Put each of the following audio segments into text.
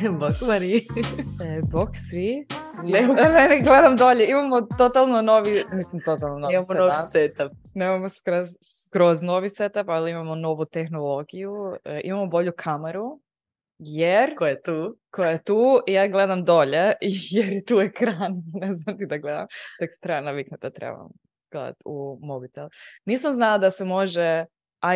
Bok Eva. Bok Mari. E, bok svi. Ne, Ne, ne, gledam dolje. Imamo totalno novi, mislim totalno novi imamo novi setup. setup. Nemamo skroz, skroz novi setup, ali imamo novu tehnologiju. E, imamo bolju kameru. Jer, Ko je tu? koja je tu, i ja gledam dolje, jer je tu ekran. Ne znam ti da gledam. Tek se treba naviknuti da trebam gledat u mobitel. Nisam znala da se može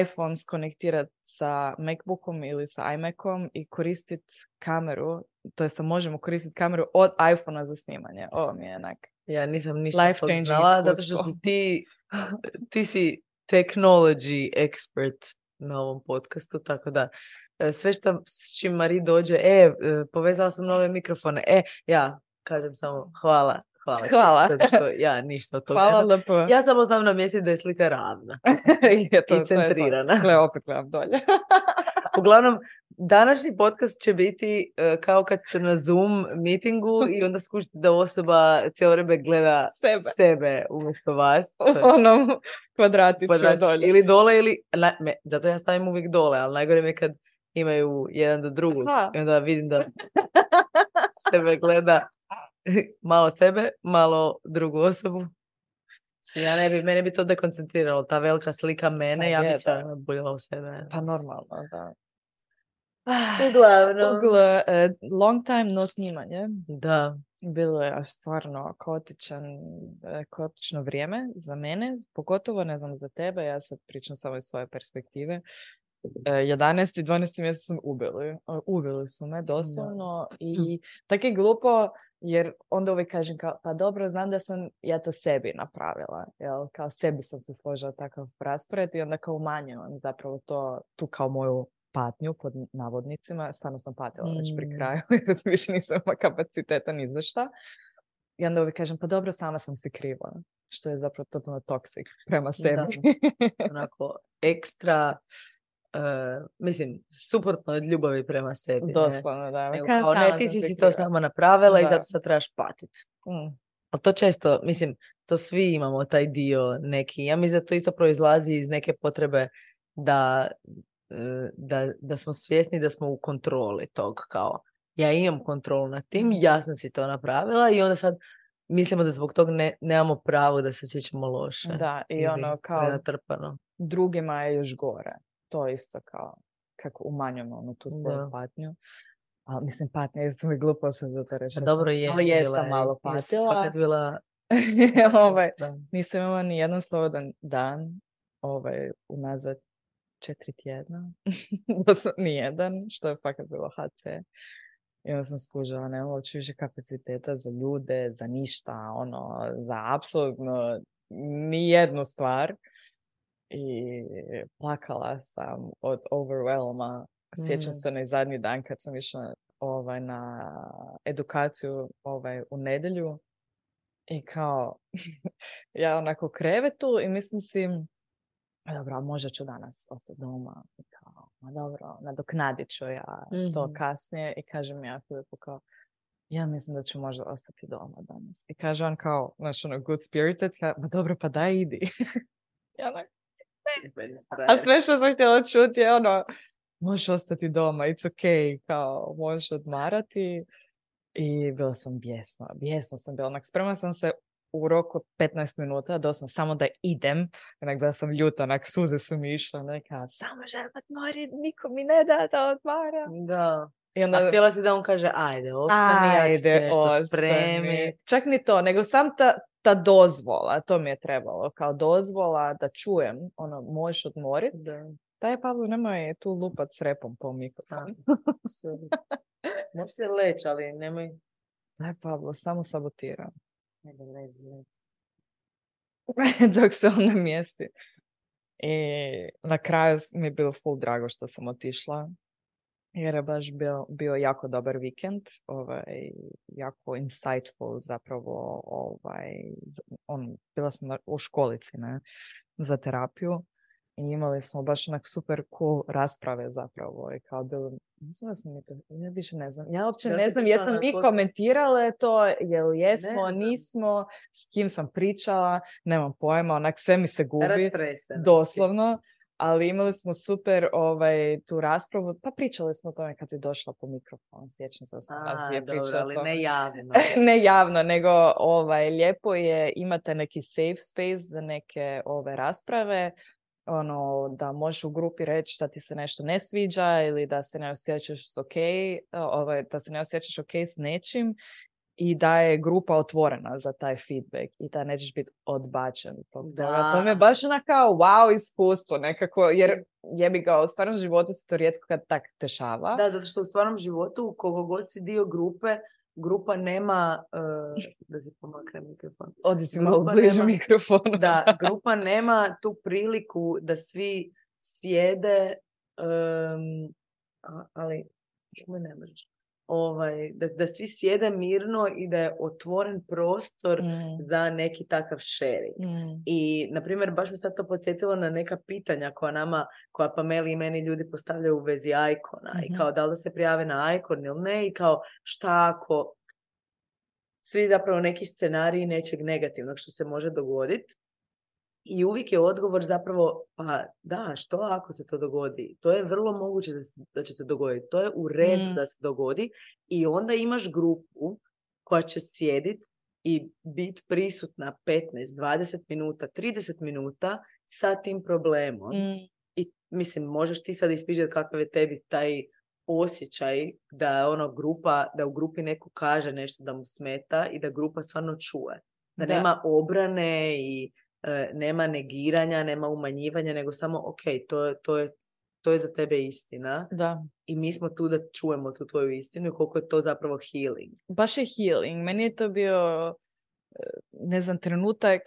iPhone skonektirati sa MacBookom ili sa iMacom i koristiti kameru, to jest možemo koristiti kameru od iPhonea za snimanje. Ovo mi je onak. Ja nisam ništa Life znala, zato što si ti, ti si technology expert na ovom podcastu, tako da e, sve što s čim Mari dođe, e, e, povezala sam nove mikrofone, e, ja kažem samo hvala, hvala. Hvala. Zato što ja ništa od toga. Hvala LP. ja samo znam namjestiti da je slika ravna je to, i centrirana. Gle, opet gledam dolje. Uglavnom, današnji podcast će biti e, kao kad ste na Zoom meetingu i onda skušite da osoba cijelo vreme gleda Sebe. sebe umjesto vas. U onom kvadratiću kvadratić. dolje. Ili dole ili... na- me, zato ja stavim uvijek dole, ali najgore mi je kad imaju jedan do drugog. I onda vidim da sebe gleda malo sebe, malo drugu osobu. Mislim, Ja ne bi, mene bi to dekoncentriralo, ta velika slika mene, Pa ja bi bojala u sebe. Pa normalno, da. Uglavnom. Gle, e, long time no snimanje. Da. Bilo je stvarno kaotičan, e, kaotično vrijeme za mene, pogotovo ne znam za tebe, ja sad pričam samo iz svoje perspektive. E, 11. i 12. mjesec su me ubili. E, Ubili su me doslovno i tako je glupo jer onda uvijek kažem kao, pa dobro, znam da sam ja to sebi napravila, jel? Kao sebi sam se složila takav raspored i onda kao umanjujem zapravo to, tu kao moju patnju pod navodnicima, stvarno sam patila već pri Mm. kraju jer više nisam imala kapaciteta ni za šta. I onda uvijek kažem, pa dobro, sama sam si kriva. Što je zapravo totalno toksik prema sebi. onako ekstra, eh, mislim, suprotno od ljubavi prema sebi. ne? Doslovno, da. Nego Kao, ne, ti si si to sama napravila i Da. zato sad trebaš patiti. Mm. Ali to često, mislim, to svi imamo taj dio neki. Ja mislim da to isto proizlazi iz neke potrebe da, eh, da, da smo svjesni da smo u kontroli tog kao ja imam kontrolu nad tim, ja sam si to napravila i onda sad mislimo da zbog tog ne, nemamo pravo da se sjećamo loše. Da, i ono kao drugima je još gore. To isto kao kako umanjujemo onu tu svoju Da. patnju. Ali mislim, patnja je mi glupo sam za to reći. Pa dobro je. Ali jesam je, malo patila. fakat bila ovaj, nisam imala ni jedan slobodan dan ovaj, unazad četiri tjedna. Doslovno nijedan, što je fakat bilo HC. I onda sam skužila, nemam uopće više kapaciteta za ljude, za ništa, ono, za apsolutno ni jednu stvar. I plakala sam od overwhelma. Sjećam Mm. se onaj zadnji dan kad sam išla ovaj, na edukaciju ovaj, u nedjelju. I kao, ja onako u krevetu i mislim si, "A dobro, možda ću danas ostati doma. I kao, ma dobro, nadoknadit ću ja to Mhm. kasnije. I kažem ja Filipu kao, ja mislim da ću možda ostati doma danas. I kaže on kao, znaš, ono, good spirited, ka, ma dobro, pa daj idi. ja onak, a sve što sam htjela čuti je ono, možeš ostati doma, it's okay, kao, možeš odmarati. I bila sam bijesna, bijesna sam bila. Onak, spremala sam se u roku od 15 minuta, doslovno samo da idem. Onak, bila sam ljuta, onak, suze su mi išle, neka, samo želim odmorit, niko mi ne da da odmaram. Da. I onda, A htjela si da on kaže, ajde, ostani, ja ću ajde, nešto ostani. spremit. Čak ni to, nego sam ta, ta dozvola, to mi je trebalo, kao dozvola da čujem, ono, možeš odmorit. Da. Daj, Pavlo, nemoj tu lupat s repom po mikrofonu. Možeš se leći, ali nemoj... Daj, Pavlo, samo sabotiram. Ne, lezi, lezi. dok se on namjesti. I na kraju mi je bilo full drago što sam otišla. Jer je baš bio, bio jako dobar vikend, ovaj, jako insightful zapravo, ovaj, on, bila sam na- u školici, ne, za terapiju i imali smo baš onak super cool rasprave zapravo i kao bilo, mislim da smo mi to, ja više ne znam, ja uopće Da ne znam jesam mi podcastu? komentirale to, jel jesmo, nismo, s kim sam pričala, nemam pojma, onak sve mi se gubi, doslovno. Ali imali smo super ovaj, tu raspravu, pa pričali smo o tome kad si došla po mikrofon, sjećam se da sam vas dvije pričala ali ne javno. ne javno, nego ovaj, lijepo je imate neki safe space za neke ove rasprave, ono, da možeš u grupi reći šta ti se nešto ne sviđa ili da se ne osjećaš ok, ovaj, da se ne osjećaš ok s nečim i da je grupa otvorena za taj feedback i da nećeš biti odbačen toga. To mi je Da. baš ona kao wow iskustvo nekako, jer jebi ga, u stvarnom životu se to rijetko kad tak dešava. Da, zato što u stvarnom životu, koliko god si dio grupe, grupa nema, eh, da se pomakne mikrofon, Odi si malo bliže mikrofonu. da grupa nema tu priliku da svi sjede, a- ali ne možeš. Ovaj, da, da svi sjede mirno i da je otvoren prostor Mm, za neki takav sharing. mm, I, na primjer, baš me sad to podsjetilo na neka pitanja koja nama, koja Pameli i meni ljudi postavljaju u vezi ikona. I Mhm. kao da li da se prijave na ikon ili ne i kao šta ako svi zapravo neki scenariji nečeg negativnog što se može dogoditi. I uvijek je odgovor zapravo, pa da, što ako se to dogodi? To je vrlo moguće da, se- da će se dogoditi. To je u redu Mm. da se dogodi. I onda imaš grupu koja će sjedit i biti prisutna 15, 20 minuta, 30 minuta sa tim problemom. mm. I mislim, možeš ti sad ispižati kakav je tebi taj osjećaj da ono grupa, da u grupi neko kaže nešto da mu smeta i da grupa stvarno čuje. Da, Da. nema obrane i nema negiranja, nema umanjivanja, nego samo ok, to, je- to, je, to je za tebe istina Da. i mi smo tu da čujemo tu tvoju istinu i koliko je to zapravo healing. baš je healing. Meni je to bio, e, ne znam, trenutak,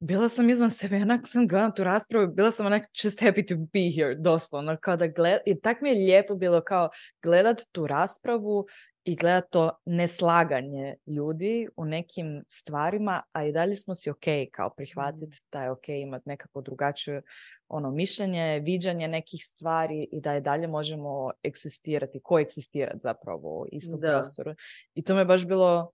bila sam izvan sebe, onak sam gledala tu raspravu, bila sam onak just happy to be here, doslovno, kao da gled... I tak mi je lijepo bilo kao gledat tu raspravu i gledat to neslaganje ljudi u nekim stvarima, a i dalje smo si ok, kao prihvatiti da je ok imati nekako drugačije ono mišljenje, viđanje nekih stvari i da je dalje možemo egzistirati, koegzistirati zapravo u istom Da. prostoru. I to me baš bilo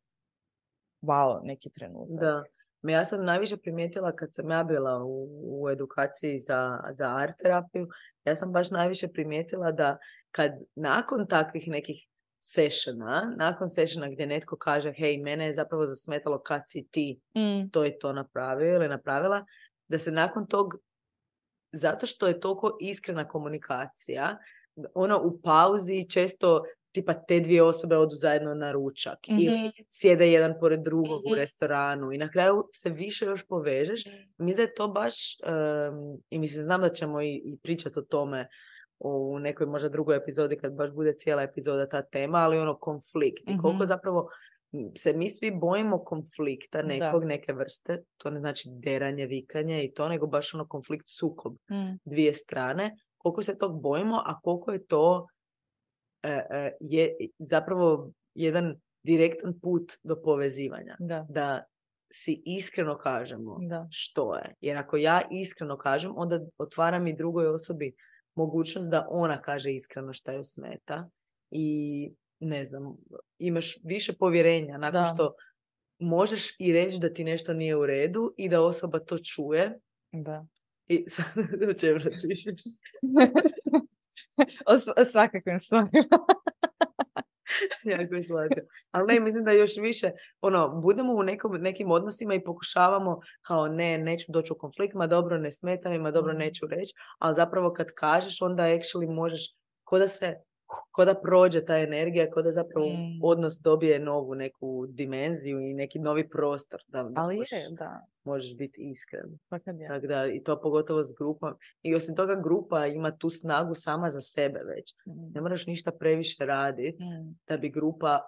wow, neki trenutak. Da. Ma ja sam najviše primijetila kad sam ja bila u, u edukaciji za, za art terapiju, ja sam baš najviše primijetila da kad nakon takvih nekih sessiona, nakon sessiona gdje netko kaže hej, mene je zapravo zasmetalo kad si ti Mm, to i to napravio ili napravila, da se nakon tog, zato što je toliko iskrena komunikacija, ono u pauzi često tipa te dvije osobe odu zajedno na ručak ili Mhm. sjede jedan pored drugog u Mhm. restoranu i na kraju se više još povežeš. Mi da je to baš, em, i mislim, znam da ćemo i, i pričati o tome u nekoj možda drugoj epizodi kad baš bude cijela epizoda ta tema, ali ono konflikt i koliko Mhm. zapravo se mi svi bojimo konflikta Da. nekog, neke vrste, to ne znači deranje, vikanje i to, nego baš ono konflikt, sukob mm, dvije strane, koliko se tog bojimo, a koliko je to e, e, je zapravo jedan direktan put do povezivanja. da, Da si iskreno kažemo da. što je. Jer ako ja iskreno kažem, onda otvaram i drugoj osobi mogućnost da ona kaže iskreno šta joj smeta i ne znam, imaš više povjerenja nakon Da. što možeš i reći da ti nešto nije u redu i da osoba to čuje da. i sad o čemu razmišljaš? o, s- o svakakvim stvarima. Jako je slatko. Ali ne, mislim da još više, ono, budemo u nekom, nekim odnosima i pokušavamo kao ne, neću doći u konflikt, ma dobro, ne smetam, ma dobro, Mhm. neću reći, ali zapravo kad kažeš, onda actually možeš, ko da se, ko da prođe ta energija, ko da zapravo Mm. odnos dobije novu neku dimenziju i neki novi prostor. Da, Ali možeš, je, da. možeš biti iskren. Pa kad je. Tako da, i to pogotovo s grupom. I osim toga, grupa ima tu snagu sama za sebe već. Mm, Ne moraš ništa previše raditi mm, da bi grupa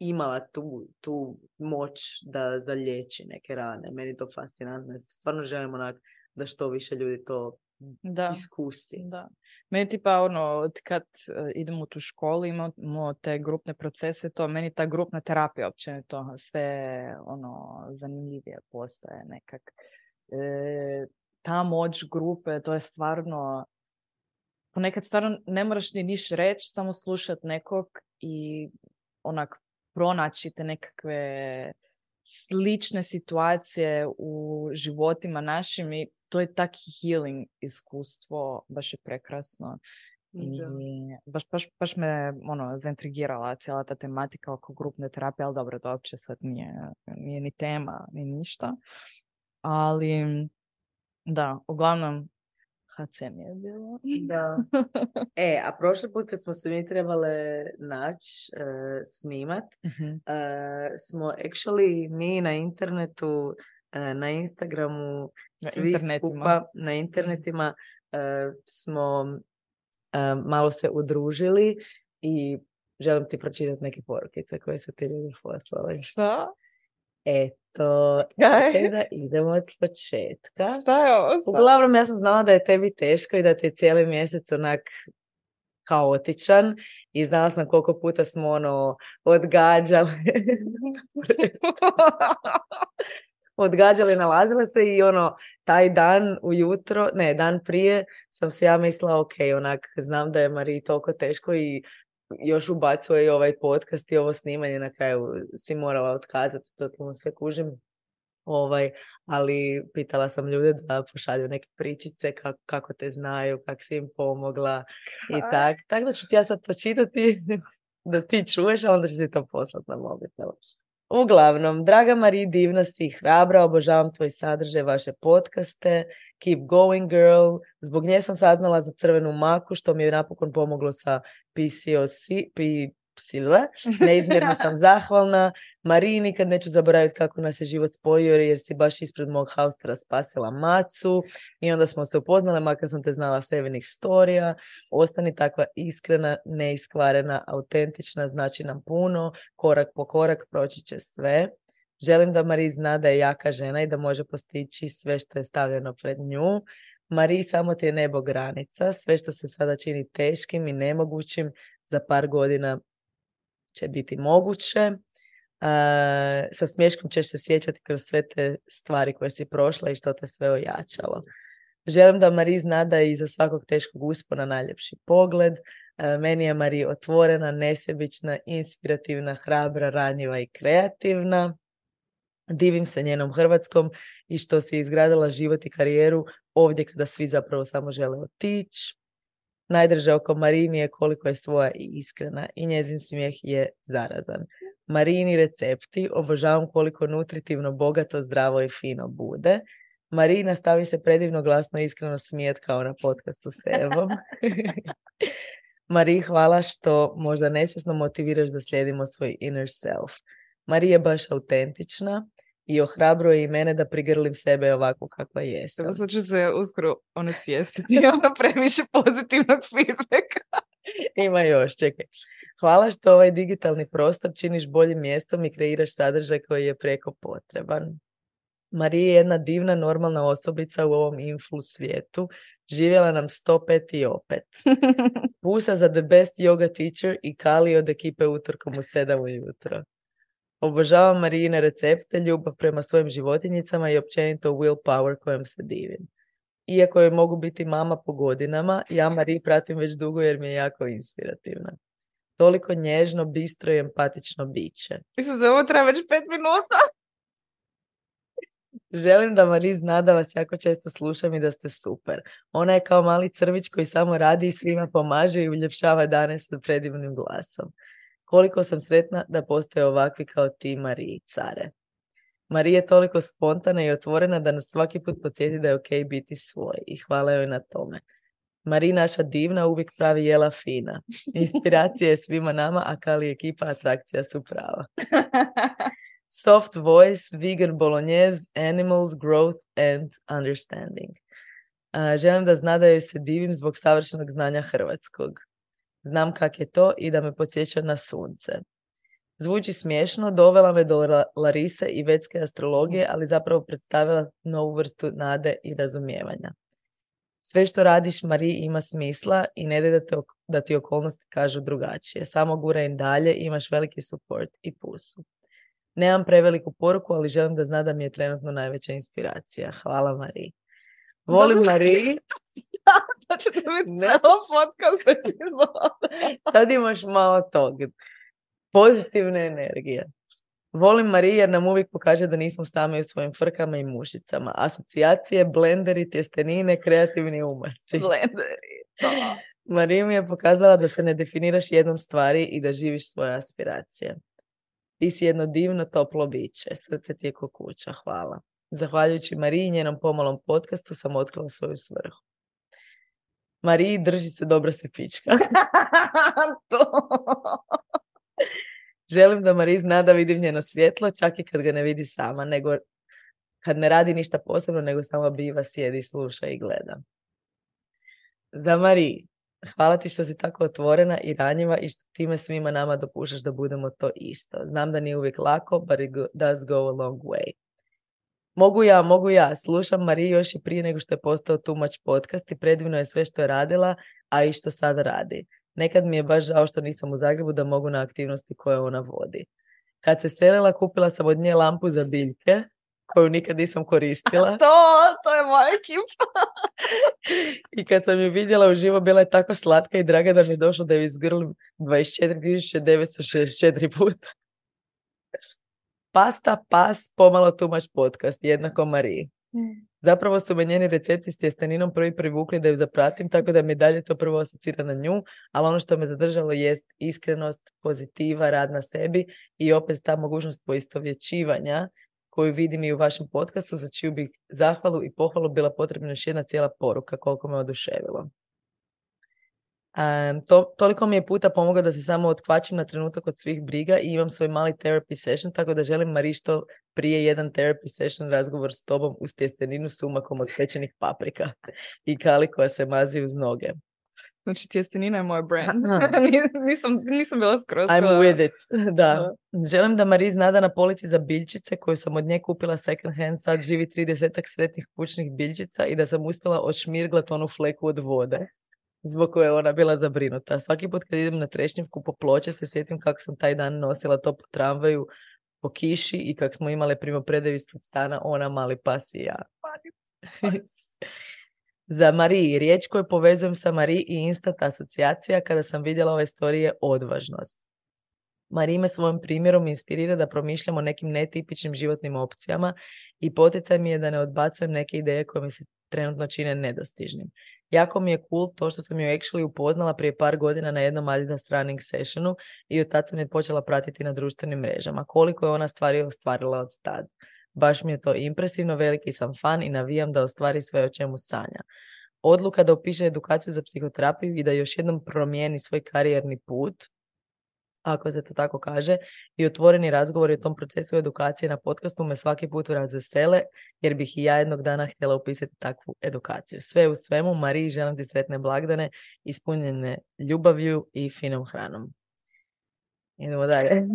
imala tu, tu moć da zalječi neke rane. Meni je to fascinantno. Stvarno želim onak da što više ljudi to Da. iskusi. Da. Meni tipa ono, kad e, idemo u tu školu, imamo te grupne procese, to meni ta grupna terapija općenito sve ono zanimljivije postaje nekak. E, ta moć grupe, to je stvarno ponekad stvarno ne moraš ni niš reći, samo slušat nekog i onak pronaći te nekakve slične situacije u životima našim i to je tak healing iskustvo, baš je prekrasno. I baš, baš, baš me ono, zaintrigirala cijela ta tematika oko grupne terapije, ali dobro, to uopće sad nije, nije ni tema, ni ništa. Ali, da, uglavnom, HC mi je bilo. Da. E, a prošli put kad smo se mi trebale naći, uh, snimat, Mhm. uh, smo actually mi na internetu, uh, na Instagramu, Na svi internetima. skupa na internetima uh, smo uh, malo se udružili i želim ti pročitati neke porukice koje su ti ljudi poslali. Šta? Eto, Čekaj da idemo od početka. Šta je ovo sad? Uglavnom, ja sam znala da je tebi teško i da ti je cijeli mjesec onak kaotičan i znala sam koliko puta smo ono odgađali odgađali, nalazile se i ono taj dan ujutro, ne, dan prije sam se ja mislila, ok, onak, znam da je Mariji toliko teško i još ubacuje i ovaj podcast i ovo snimanje na kraju si morala otkazati, totalno sve kužim. Ovaj, ali pitala sam ljude da pošalju neke pričice kako, kako te znaju, kako si im pomogla i tak. Tako da ću ti ja sad pročitati da ti čuješ, a onda ću ti to poslati na mobitel. Uglavnom, draga Mariji, divna si, hrabra, obožavam tvoj sadržaj, vaše podcaste, keep going girl. Zbog nje sam saznala za crvenu maku, što mi je napokon pomoglo sa PCOS, P, psilve. Neizmjerno sam zahvalna. Mariji nikad neću zaboraviti kako nas je život spojio jer si baš ispred mog haustera spasila macu i onda smo se upoznale, makar sam te znala sevenih storija. Ostani takva iskrena, neiskvarena, autentična, znači nam puno, korak po korak proći će sve. Želim da Mariji zna da je jaka žena i da može postići sve što je stavljeno pred nju. Mariji samo ti je nebo granica, sve što se sada čini teškim i nemogućim za par godina će biti moguće. E, sa smješkom ćeš se sjećati kroz sve te stvari koje si prošla i što te sve ojačalo. Želim da Mariji zna da je iza svakog teškog uspona najljepši pogled. Meni je Mariji otvorena, nesebična, inspirativna, hrabra, ranjiva i kreativna. Divim se njenom Hrvatskom i što si izgradila život i karijeru ovdje kada svi zapravo samo žele otići. Najdrže oko Mariji mi je koliko je svoja i iskrena i njezin smijeh je zarazan. Marini recepti, obožavam koliko nutritivno, bogato, zdravo i fino bude. Marina stavi se predivno glasno i iskreno smijet kao na podcastu s Evom. Mariji, hvala što možda nesvjesno motiviraš da slijedimo svoj inner self. Marija je baš autentična i ohrabruje i mene da prigrlim sebe ovako kakva jesam. Sad ću se uskoro ono svijestiti, ono previše pozitivnog feedbacka. Ima još, čekaj. Hvala što ovaj digitalni prostor činiš boljim mjestom i kreiraš sadržaj koji je preko potreban. Marija je jedna divna, normalna osobica u ovom influ svijetu. Živjela nam 105 i opet. Pusa za the best yoga teacher i Kali od ekipe utorkom u 7 ujutro. Obožavam Marijine recepte, ljubav prema svojim životinjicama i općenito willpower kojem se divim. Iako je mogu biti mama po godinama, ja Mariji pratim već dugo jer mi je jako inspirativna. Toliko nježno, bistro i empatično biće. Mislim, za ovo treba već pet minuta. Želim da Mari zna da vas jako često slušam i da ste super. Ona je kao mali crvić koji samo radi i svima pomaže i uljepšava dane sa predivnim glasom. Koliko sam sretna da postoje ovakvi kao ti Mariji, care. Marija je toliko spontana i otvorena da nas svaki put podsjeti da je ok biti svoj i hvala joj na tome. Marija naša divna uvijek pravi jela fina. Inspiracija je svima nama, a Kali ekipa atrakcija su prava. Soft voice, vegan bolognese, animals, growth and understanding. A, želim da zna da joj se divim zbog savršenog znanja hrvatskog. Znam kak je to i da me podsjeća na sunce. Zvuči smiješno, dovela me do La- Larise i vetske astrologije, ali zapravo predstavila novu vrstu nade i razumijevanja. Sve što radiš, Mariji, ima smisla i ne daj da, te, da ti okolnosti kažu drugačije. Samo guraj dalje, imaš veliki support i pusu. Nemam preveliku poruku, ali želim da zna da mi je trenutno najveća inspiracija. Hvala Mariji. Volim. Mariji. to će to biti Ne. cijelo podcast. Sad imaš malo tog. Pozitivne energije. Volim Mariji jer nam uvijek pokaže da nismo sami u svojim frkama i mušicama. Asocijacije, blenderi, tjestenine, kreativni umaci. Blenderi. Marija mi je pokazala da se ne definiraš jednom stvari i da živiš svoje aspiracije. Ti si jedno divno toplo biće. Srce ti je kuća. Hvala. Zahvaljujući Mariji i njenom pomalom podcastu sam otkrila svoju svrhu. Mariji, drži se, dobra se pička. to. Želim da Mariji zna da vidim njeno svjetlo, čak i kad ga ne vidi sama, nego kad ne radi ništa posebno, nego samo biva, sjedi, sluša i gleda. Za Mariji, hvala ti što si tako otvorena i ranjiva i što time svima nama dopuštaš da budemo to isto. Znam da nije uvijek lako, but it does go a long way. Mogu ja, mogu ja. Slušam Mariju još i prije nego što je postao Much podcast i predivno je sve što je radila, a i što sada radi. Nekad mi je baš žao što nisam u Zagrebu da mogu na aktivnosti koje ona vodi. Kad se selila, kupila sam od nje lampu za biljke, koju nikad nisam koristila. To, to je moja ekipa. I kad sam ju vidjela uživo, bila je tako slatka i draga da mi je došlo da ju izgrlim 24.964 puta. Pasta, pas, pomalo tumač podcast, jednako Mariji. Zapravo su me njeni recepti s tjestaninom prvi privukli da ju zapratim, tako da mi dalje to prvo asocira na nju, ali ono što me zadržalo jest iskrenost, pozitiva, rad na sebi i opet ta mogućnost poistovjećivanja koju vidim i u vašem podcastu, za čiju bih zahvalu i pohvalu bila potrebna još jedna cijela poruka koliko me oduševilo. Um, to, toliko mi je puta pomogao da se samo otkvačim na trenutak od svih briga i imam svoj mali therapy session, tako da želim Mari što prije jedan therapy session razgovor s tobom uz tjesteninu s umakom od pečenih paprika i kali koja se mazi uz noge. Znači, tjestenina je moj brand. nisam, nisam bila skroz. I'm with it. Da. Želim da Mari zna da na polici za biljčice koju sam od nje kupila second hand sad živi 30 sretnih kućnih biljčica i da sam uspjela odšmirglat onu fleku od vode zbog koje je ona bila zabrinuta. Svaki put kad idem na trešnjevku po ploče se sjetim kako sam taj dan nosila to po tramvaju po kiši i kako smo imale primo predaju ispred stana ona, mali pas i ja. Za Mariji, riječ koju povezujem sa Mariji i instant asocijacija kada sam vidjela ove storije odvažnost. Marija me svojim primjerom inspirira da promišljam o nekim netipičnim životnim opcijama i poticaj mi je da ne odbacujem neke ideje koje mi se trenutno čine nedostižnim. Jako mi je cool to što sam ju actually upoznala prije par godina na jednom Adidas running sessionu i od tad sam je počela pratiti na društvenim mrežama. Koliko je ona stvari ostvarila od tad. Baš mi je to impresivno, veliki sam fan i navijam da ostvari sve o čemu sanja. Odluka da upiše edukaciju za psihoterapiju i da još jednom promijeni svoj karijerni put, ako se to tako kaže, i otvoreni razgovori o tom procesu edukacije na podcastu me svaki put razvesele, jer bih i ja jednog dana htjela upisati takvu edukaciju. Sve u svemu, Mariji, želim ti sretne blagdane, ispunjene ljubavlju i finom hranom. Idemo dalje.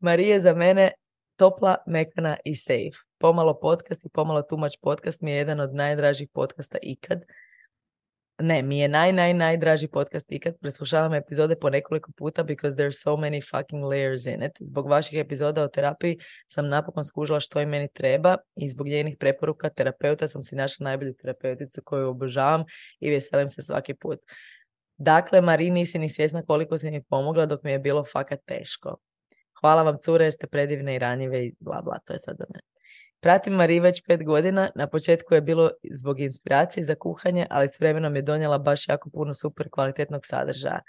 Marija je za mene topla, mekana i safe. Pomalo podcast i pomalo tumač podcast mi je jedan od najdražih podcasta ikad. Ne, mi je naj, naj, najdraži podcast ikad. Preslušavam epizode po nekoliko puta because there's so many fucking layers in it. Zbog vaših epizoda o terapiji sam napokon skužila što i meni treba i zbog njenih preporuka terapeuta sam si našla najbolju terapeuticu koju obožavam i veselim se svaki put. Dakle, Mari, nisi ni svjesna koliko si mi pomogla dok mi je bilo fakat teško. Hvala vam cure jer ste predivne i ranjive i bla bla, to je sad do mene. Pratim Mariju već pet godina, na početku je bilo zbog inspiracije za kuhanje, ali s vremenom je donijela baš jako puno super kvalitetnog sadržaja.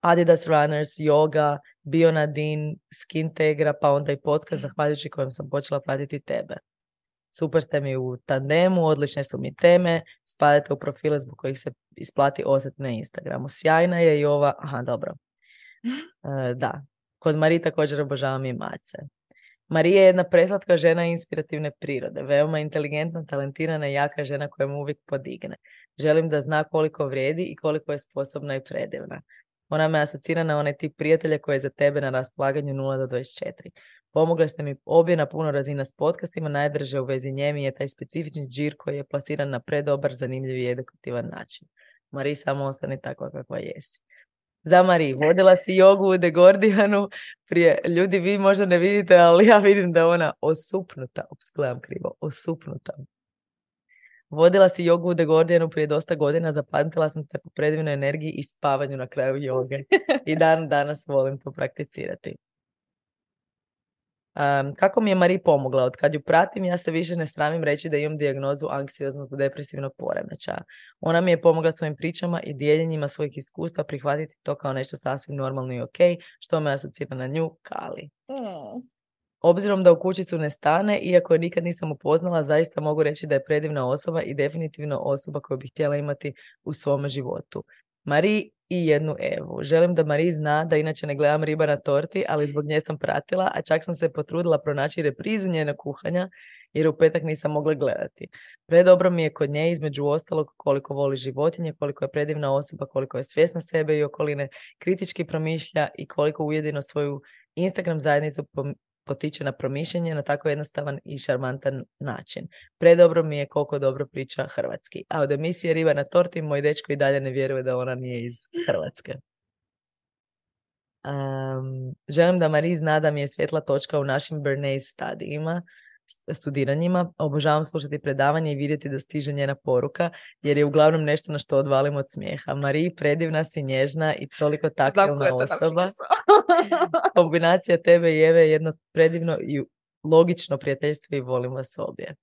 Adidas Runners, yoga, Bionadin, Skin Tegra, pa onda i podcast, zahvaljujući kojem sam počela pratiti tebe. Super ste mi u tandemu, odlične su mi teme, spadate u profile zbog kojih se isplati ostati na Instagramu. Sjajna je i ova, aha dobro, e, da, Kod Marije također obožavam i mace. Marija je jedna preslatka žena inspirativne prirode, veoma inteligentna, talentirana i jaka žena koja mu uvijek podigne. Želim da zna koliko vrijedi i koliko je sposobna i predivna. Ona me asocira na onaj tip prijatelja koji je za tebe na raspolaganju 0 do 24. Pomogli ste mi obje na puno razina s podcastima, najdrže u vezi njemi je taj specifični džir koji je plasiran na predobar, zanimljiv i edukativan način. Marija, samo ostani takva kakva jesi. Za Mari, vodila si jogu u The Gordianu prije, ljudi vi možda ne vidite, ali ja vidim da je ona osupnuta, ups, gledam krivo, osupnuta. Vodila si jogu u The Gordianu prije dosta godina, zapamtila sam te po predivnoj energiji i spavanju na kraju joge. I dan danas volim to prakticirati. Um, kako mi je Mari pomogla? Od kad ju pratim, ja se više ne sramim reći da imam dijagnozu anksioznog depresivnog poremećaja. Ona mi je pomogla svojim pričama i dijeljenjima svojih iskustva prihvatiti to kao nešto sasvim normalno i ok, što me asocira na nju, Kali. Mm. Obzirom da u kućicu ne stane, iako je nikad nisam upoznala, zaista mogu reći da je predivna osoba i definitivno osoba koju bih htjela imati u svome životu. Mari i jednu Evu. Želim da Mari zna da inače ne gledam riba na torti, ali zbog nje sam pratila, a čak sam se potrudila pronaći reprizu njene kuhanja, jer u petak nisam mogla gledati. Predobro mi je kod nje između ostalog koliko voli životinje, koliko je predivna osoba, koliko je svjesna sebe i okoline, kritički promišlja i koliko ujedino svoju Instagram zajednicu potiče na promišljanje na tako jednostavan i šarmantan način. Predobro mi je koliko dobro priča hrvatski. A od emisije Riba na torti moj dečko i dalje ne vjeruje da ona nije iz Hrvatske. Um, želim da Marie zna da mi je svjetla točka u našim Bernays stadijima studiranjima. Obožavam slušati predavanje i vidjeti da stiže njena poruka, jer je uglavnom nešto na što odvalim od smijeha. Mariji, predivna si, nježna i toliko taktilna osoba. Kombinacija tebe i Eve je jedno predivno i logično prijateljstvo i volim vas obje.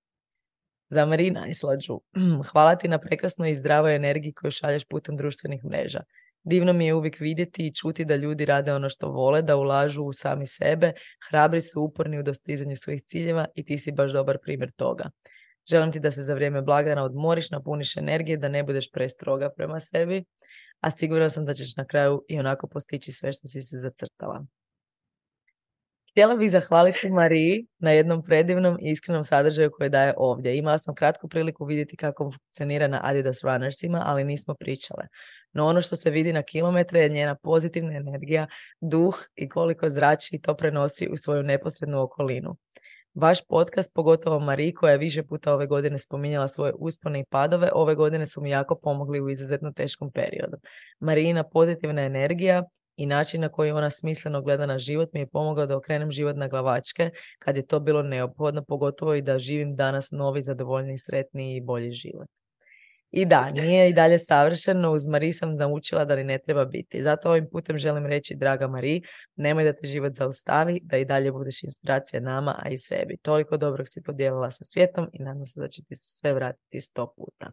Za Mariji najslađu. Hvala ti na prekrasnoj i zdravoj energiji koju šalješ putem društvenih mreža. Divno mi je uvijek vidjeti i čuti da ljudi rade ono što vole, da ulažu u sami sebe, hrabri su uporni u dostizanju svojih ciljeva i ti si baš dobar primjer toga. Želim ti da se za vrijeme blagdana odmoriš, napuniš energije, da ne budeš prestroga prema sebi, a sigurna sam da ćeš na kraju i onako postići sve što si se zacrtala. Htjela bih zahvaliti Mariji na jednom predivnom i iskrenom sadržaju koje daje ovdje. Imala sam kratku priliku vidjeti kako funkcionira na Adidas Runnersima, ali nismo pričale. No ono što se vidi na kilometre je njena pozitivna energija, duh i koliko zrači to prenosi u svoju neposrednu okolinu. Vaš podcast, pogotovo Mariji, koja je više puta ove godine spominjala svoje uspone i padove, ove godine su mi jako pomogli u izuzetno teškom periodu. Marijina pozitivna energija i način na koji ona smisleno gleda na život mi je pomogao da okrenem život na glavačke kad je to bilo neophodno, pogotovo i da živim danas novi, zadovoljni, sretniji i bolji život. I da, nije i dalje savršeno, uz Mari sam naučila da li ne treba biti. Zato ovim putem želim reći, draga Mari, nemoj da te život zaustavi, da i dalje budeš inspiracija nama, a i sebi. Toliko dobrog si podijelila sa svijetom i nadam se da će ti se sve vratiti sto puta.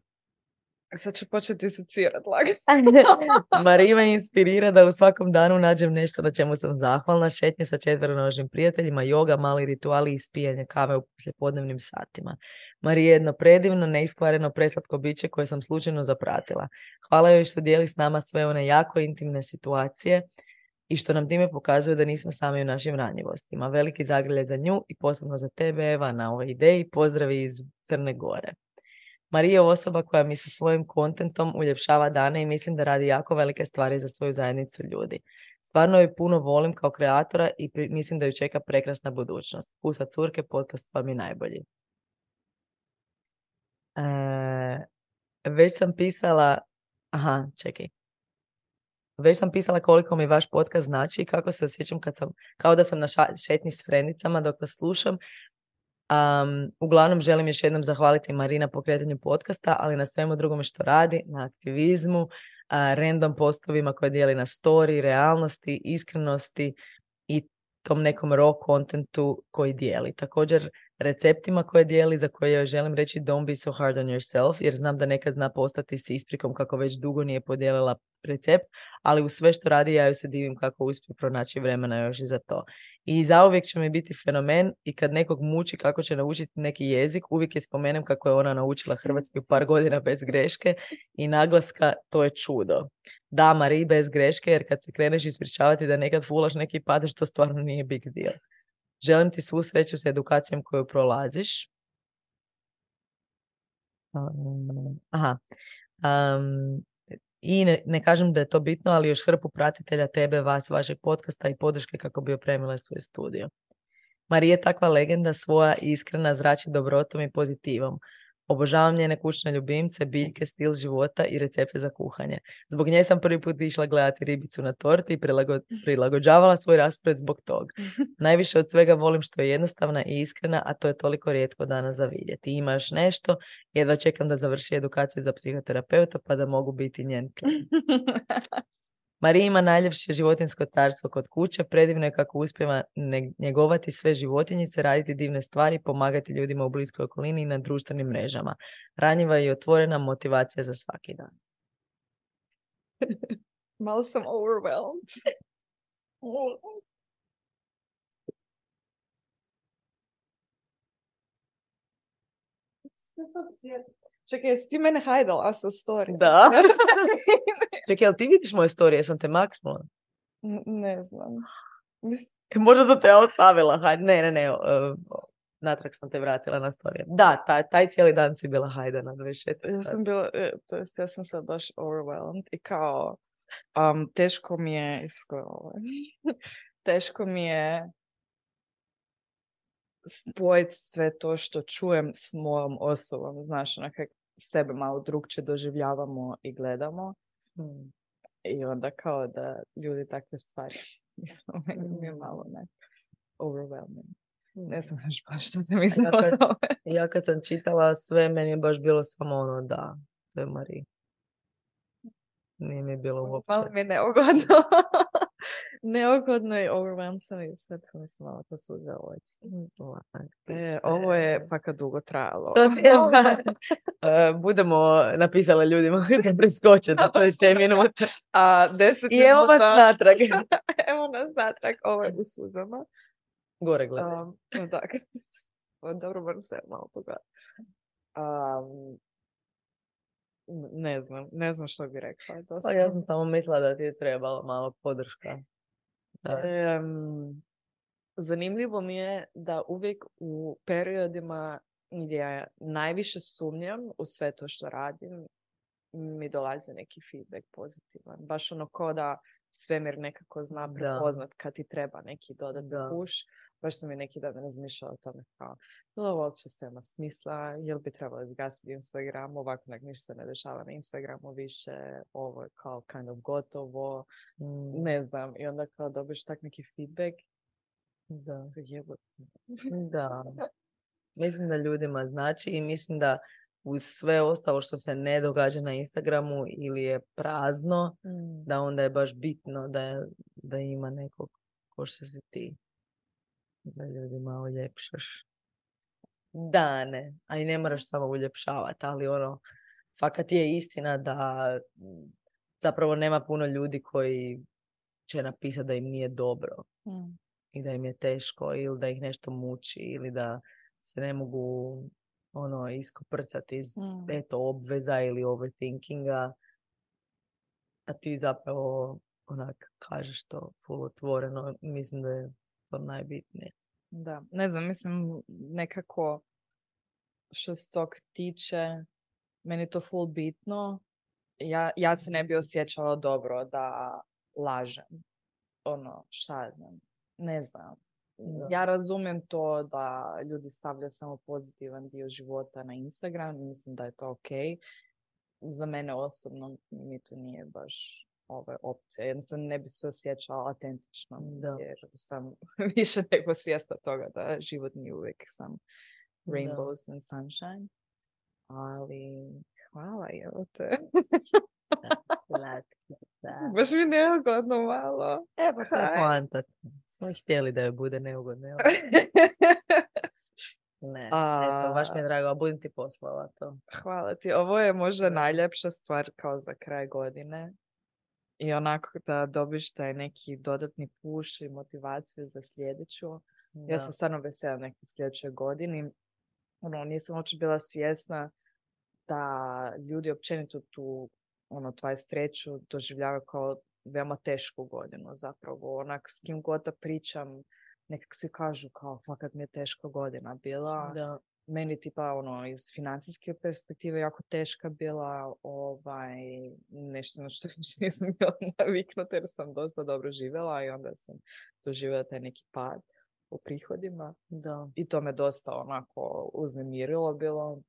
Sad ću početi asocirati lagano. Marija me inspirira da u svakom danu nađem nešto na čemu sam zahvalna. Šetnje sa četveronožnim prijateljima, joga, mali rituali i spijanje kave u poslijepodnevnim satima. Marija je jedno predivno, neiskvareno preslatko biće koje sam slučajno zapratila. Hvala joj što dijeli s nama sve one jako intimne situacije i što nam time pokazuje da nismo sami u našim ranjivostima. Veliki zagrljaj za nju i posebno za tebe, Eva, na ovoj ideji. Pozdravi iz Crne Gore. Marija je osoba koja mi sa svojim kontentom uljepšava dane i mislim da radi jako velike stvari za svoju zajednicu ljudi. Stvarno je puno volim kao kreatora i mislim da ju čeka prekrasna budućnost. Pusa curke, podcast vam je najbolji. E, već sam pisala, aha, čekaj. Već sam pisala koliko mi vaš podcast znači i kako se osjećam kad sam, kao da sam na šetnji s frendicama dok vas slušam. Um, uglavnom želim još jednom zahvaliti Marina po kretanju podcasta, ali na svemu drugome što radi, na aktivizmu, random postovima koje dijeli na story, realnosti, iskrenosti i tom nekom raw kontentu koji dijeli. Također receptima koje dijeli za koje joj želim reći don't be so hard on yourself jer znam da nekad zna postati s isprikom kako već dugo nije podijelila recept, ali u sve što radi ja joj se divim kako uspije pronaći vremena još i za to. I zauvijek će mi biti fenomen i kad nekog muči kako će naučiti neki jezik, uvijek je spomenem kako je ona naučila hrvatski par godina bez greške i naglaska to je čudo. Da, Mari, bez greške, jer kad se kreneš ispričavati da nekad fulaš neki padeš, to stvarno nije big deal. Želim ti svu sreću sa edukacijom koju prolaziš. Aha. Um, i ne, ne kažem da je to bitno, ali još hrpu pratitelja tebe, vas, vašeg podcasta i podrške kako bi opremila svoj studio. Marija je takva legenda svoja iskrena zrači dobrotom i pozitivom. Obožavam njene kućne ljubimce, biljke, stil života i recepte za kuhanje. Zbog nje sam prvi put išla gledati ribicu na torti i prilagođavala svoj raspored zbog tog. Najviše od svega volim što je jednostavna i iskrena, a to je toliko rijetko danas za vidjeti. Ima još nešto, jedva čekam da završi edukaciju za psihoterapeuta pa da mogu biti njen Marija ima najljepše životinsko carstvo kod kuće, predivno je kako uspjeva njegovati sve životinjice, raditi divne stvari, pomagati ljudima u bliskoj okolini i na društvenim mrežama. Ranjiva i otvorena motivacija za svaki dan. Malo sam overwhelmed. Čekaj, jesi ti mene hajdala sa story? Da. Čekaj, jel ti vidiš moje storije? Jesam te maknula? N- ne znam. Mislim, Možda sam te ja ostavila. Hajde, ne, ne, ne. uh, natrag sam te vratila na storije. Da, taj, taj cijeli dan si bila hajda na 26. ja sam bila, e, to jest ja sam sad baš overwhelmed i kao um, teško mi je, ovo, teško mi je spojiti sve to što čujem s mojom osobom, znaš, onak kak sebe malo drugčije doživljavamo i gledamo Hmm. i onda kao da ljudi takve stvari misle, meni mi je malo ne overwhelming. Ne znam još baš što ne mislim o kad-. Ja kad sam čitala sve, meni je baš bilo samo ono da, to je Marija. Nije mi bilo uopće. Malo mi je neugodno. neugodno i overwhelmed sam i sad sam se malo posudila oči. E, ovo je fakat dugo trajalo. To ti je E, budemo napisale ljudima da preskoče do te te minute. A deset I evo vas minuta- natrag. evo nas natrag, ovo je u suzama. Gore gledaj. Um, no Dobro, moram se malo pogledati. Um, ne znam, ne znam što bi rekla. Pa dosta. ja sam samo mislila da ti je trebalo malo podrška. Em, zanimljivo mi je da uvijek u periodima gdje najviše sumnjam u sve to što radim, mi dolazi neki feedback pozitivan. Baš ono ko da svemir nekako zna prepoznat kad ti treba neki dodatni Da. Baš sam i neki dan razmišljala o tome kao, jel ovo uopće sve ima smisla, jel bi trebalo izgasiti Instagram, ovako nek ništa se ne dešava na Instagramu više, ovo je kao kind of gotovo, Mm, ne znam, i onda kao dobiš tak neki feedback, da. Da. Mislim da ljudima znači i mislim da uz sve ostalo što se ne događa na Instagramu ili je prazno, da onda je baš bitno da, je- da ima nekog ko što si ti. Da ljudima uljepšaš dane. A i ne moraš samo uljepšavati, ali ono, fakat je istina da mm, zapravo nema puno ljudi koji će napisati da im nije dobro Mm. i da im je teško ili da ih nešto muči ili da se ne mogu ono iskoprcati iz Mm. eto obveza ili overthinkinga a ti zapravo onak kažeš to full otvoreno mislim da je to najbitnije Da, ne znam, mislim nekako što se tog tiče, meni je to full bitno. Ja, ja se ne bi osjećala dobro da lažem. Ono, šta znam, ne znam. Da. Ja razumijem to da ljudi stavljaju samo pozitivan dio života na Instagram, mislim da je to ok. Za mene osobno mi to nije baš ova opcija. Jednostavno ne bi se osjećala autentično Da. jer sam više nego svjesna toga da život nije uvijek sam Da. rainbows and sunshine. Ali hvala evo te. Baš mi je neugodno malo. Evo to je. Smo htjeli da joj bude neugodno. Ne, eto, baš mi je A- drago, a budem ti poslala to. Hvala ti. Ovo je možda Sve. najljepša stvar kao za kraj godine. I onako da dobiš taj neki dodatni push i motivaciju za sljedeću. Ja Da. sam stvarno vesela nekoj sljedećoj godini. Ono, nisam uopće bila svjesna da ljudi općenito tu ono, 23. doživljavaju kao veoma tešku godinu zapravo. Onak s kim god da pričam, nekak svi kažu kao fakat mi je teška godina bila Da. meni tipa ono iz financijske perspektive jako teška bila ovaj nešto na što više nisam bila naviknuta jer sam dosta dobro živjela i onda sam doživjela taj neki pad u prihodima Da. i to me dosta onako uznemirilo bilo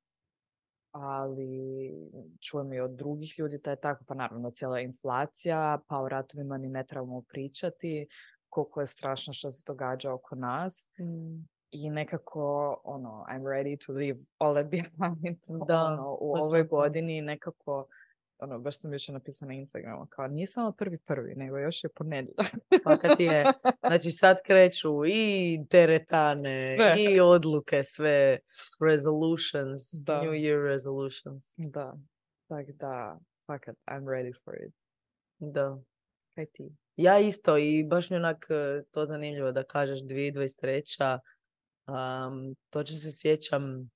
ali čujem i od drugih ljudi da je tako, pa naravno cijela inflacija, pa o ratovima ni ne trebamo pričati, koliko je strašno što se događa oko nas Mm. i nekako ono I'm ready to leave all that behind Da, ono, u točno ovoj godini nekako ono, baš sam jučer napisala na Instagramu, kao nije samo prvi prvi, nego još je ponedjeljak. Fakat je. Znači sad kreću i teretane, Sve. i odluke, sve resolutions, Da. New Year resolutions. Da, tak da, fakat, I'm ready for it. Da. Kaj ti? Ja isto i baš mi onak e, to zanimljivo da kažeš 2023. Um, točno se sjećam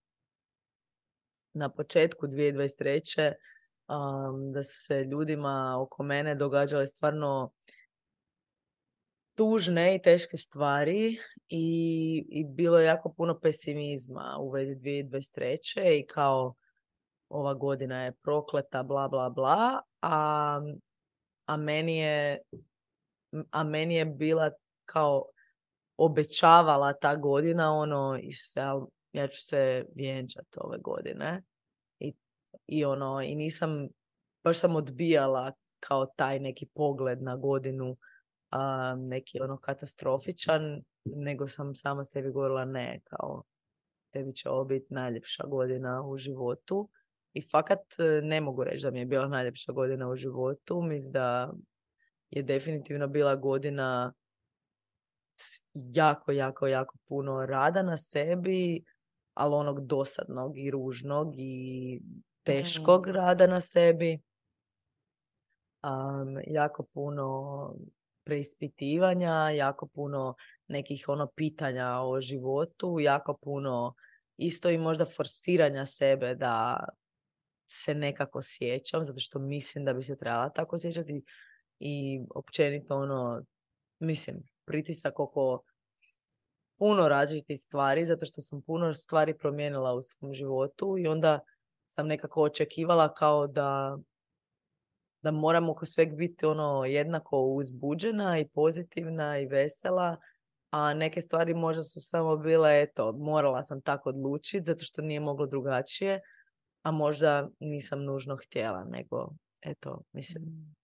na početku 2023. Um, da su se ljudima oko mene događale stvarno tužne i teške stvari i, i bilo je jako puno pesimizma u vezi 2023. i kao ova godina je prokleta, bla, bla, bla, a, a meni je a meni je bila kao obećavala ta godina ono i se, ja ću se vjenčati ove godine i, ono i nisam baš sam odbijala kao taj neki pogled na godinu a, neki ono katastrofičan nego sam sama sebi govorila ne kao tebi će ovo biti najljepša godina u životu. I fakat e, ne mogu reći da mi je bila najljepša godina u životu mislim da je definitivno bila godina jako, jako, jako puno rada na sebi, ali onog dosadnog i ružnog i teškog rada na sebi. Um, jako puno preispitivanja, jako puno nekih ono pitanja o životu, jako puno isto i možda forsiranja sebe da se nekako sjećam, zato što mislim da bi se trebala tako sjećati i općenito ono, mislim, pritisak oko puno različitih stvari, zato što sam puno stvari promijenila u svom životu i onda sam nekako očekivala kao da da moram oko sveg biti ono jednako uzbuđena i pozitivna i vesela, a neke stvari možda su samo bile, eto, morala sam tako odlučiti zato što nije moglo drugačije, a možda nisam nužno htjela, nego, eto, mislim,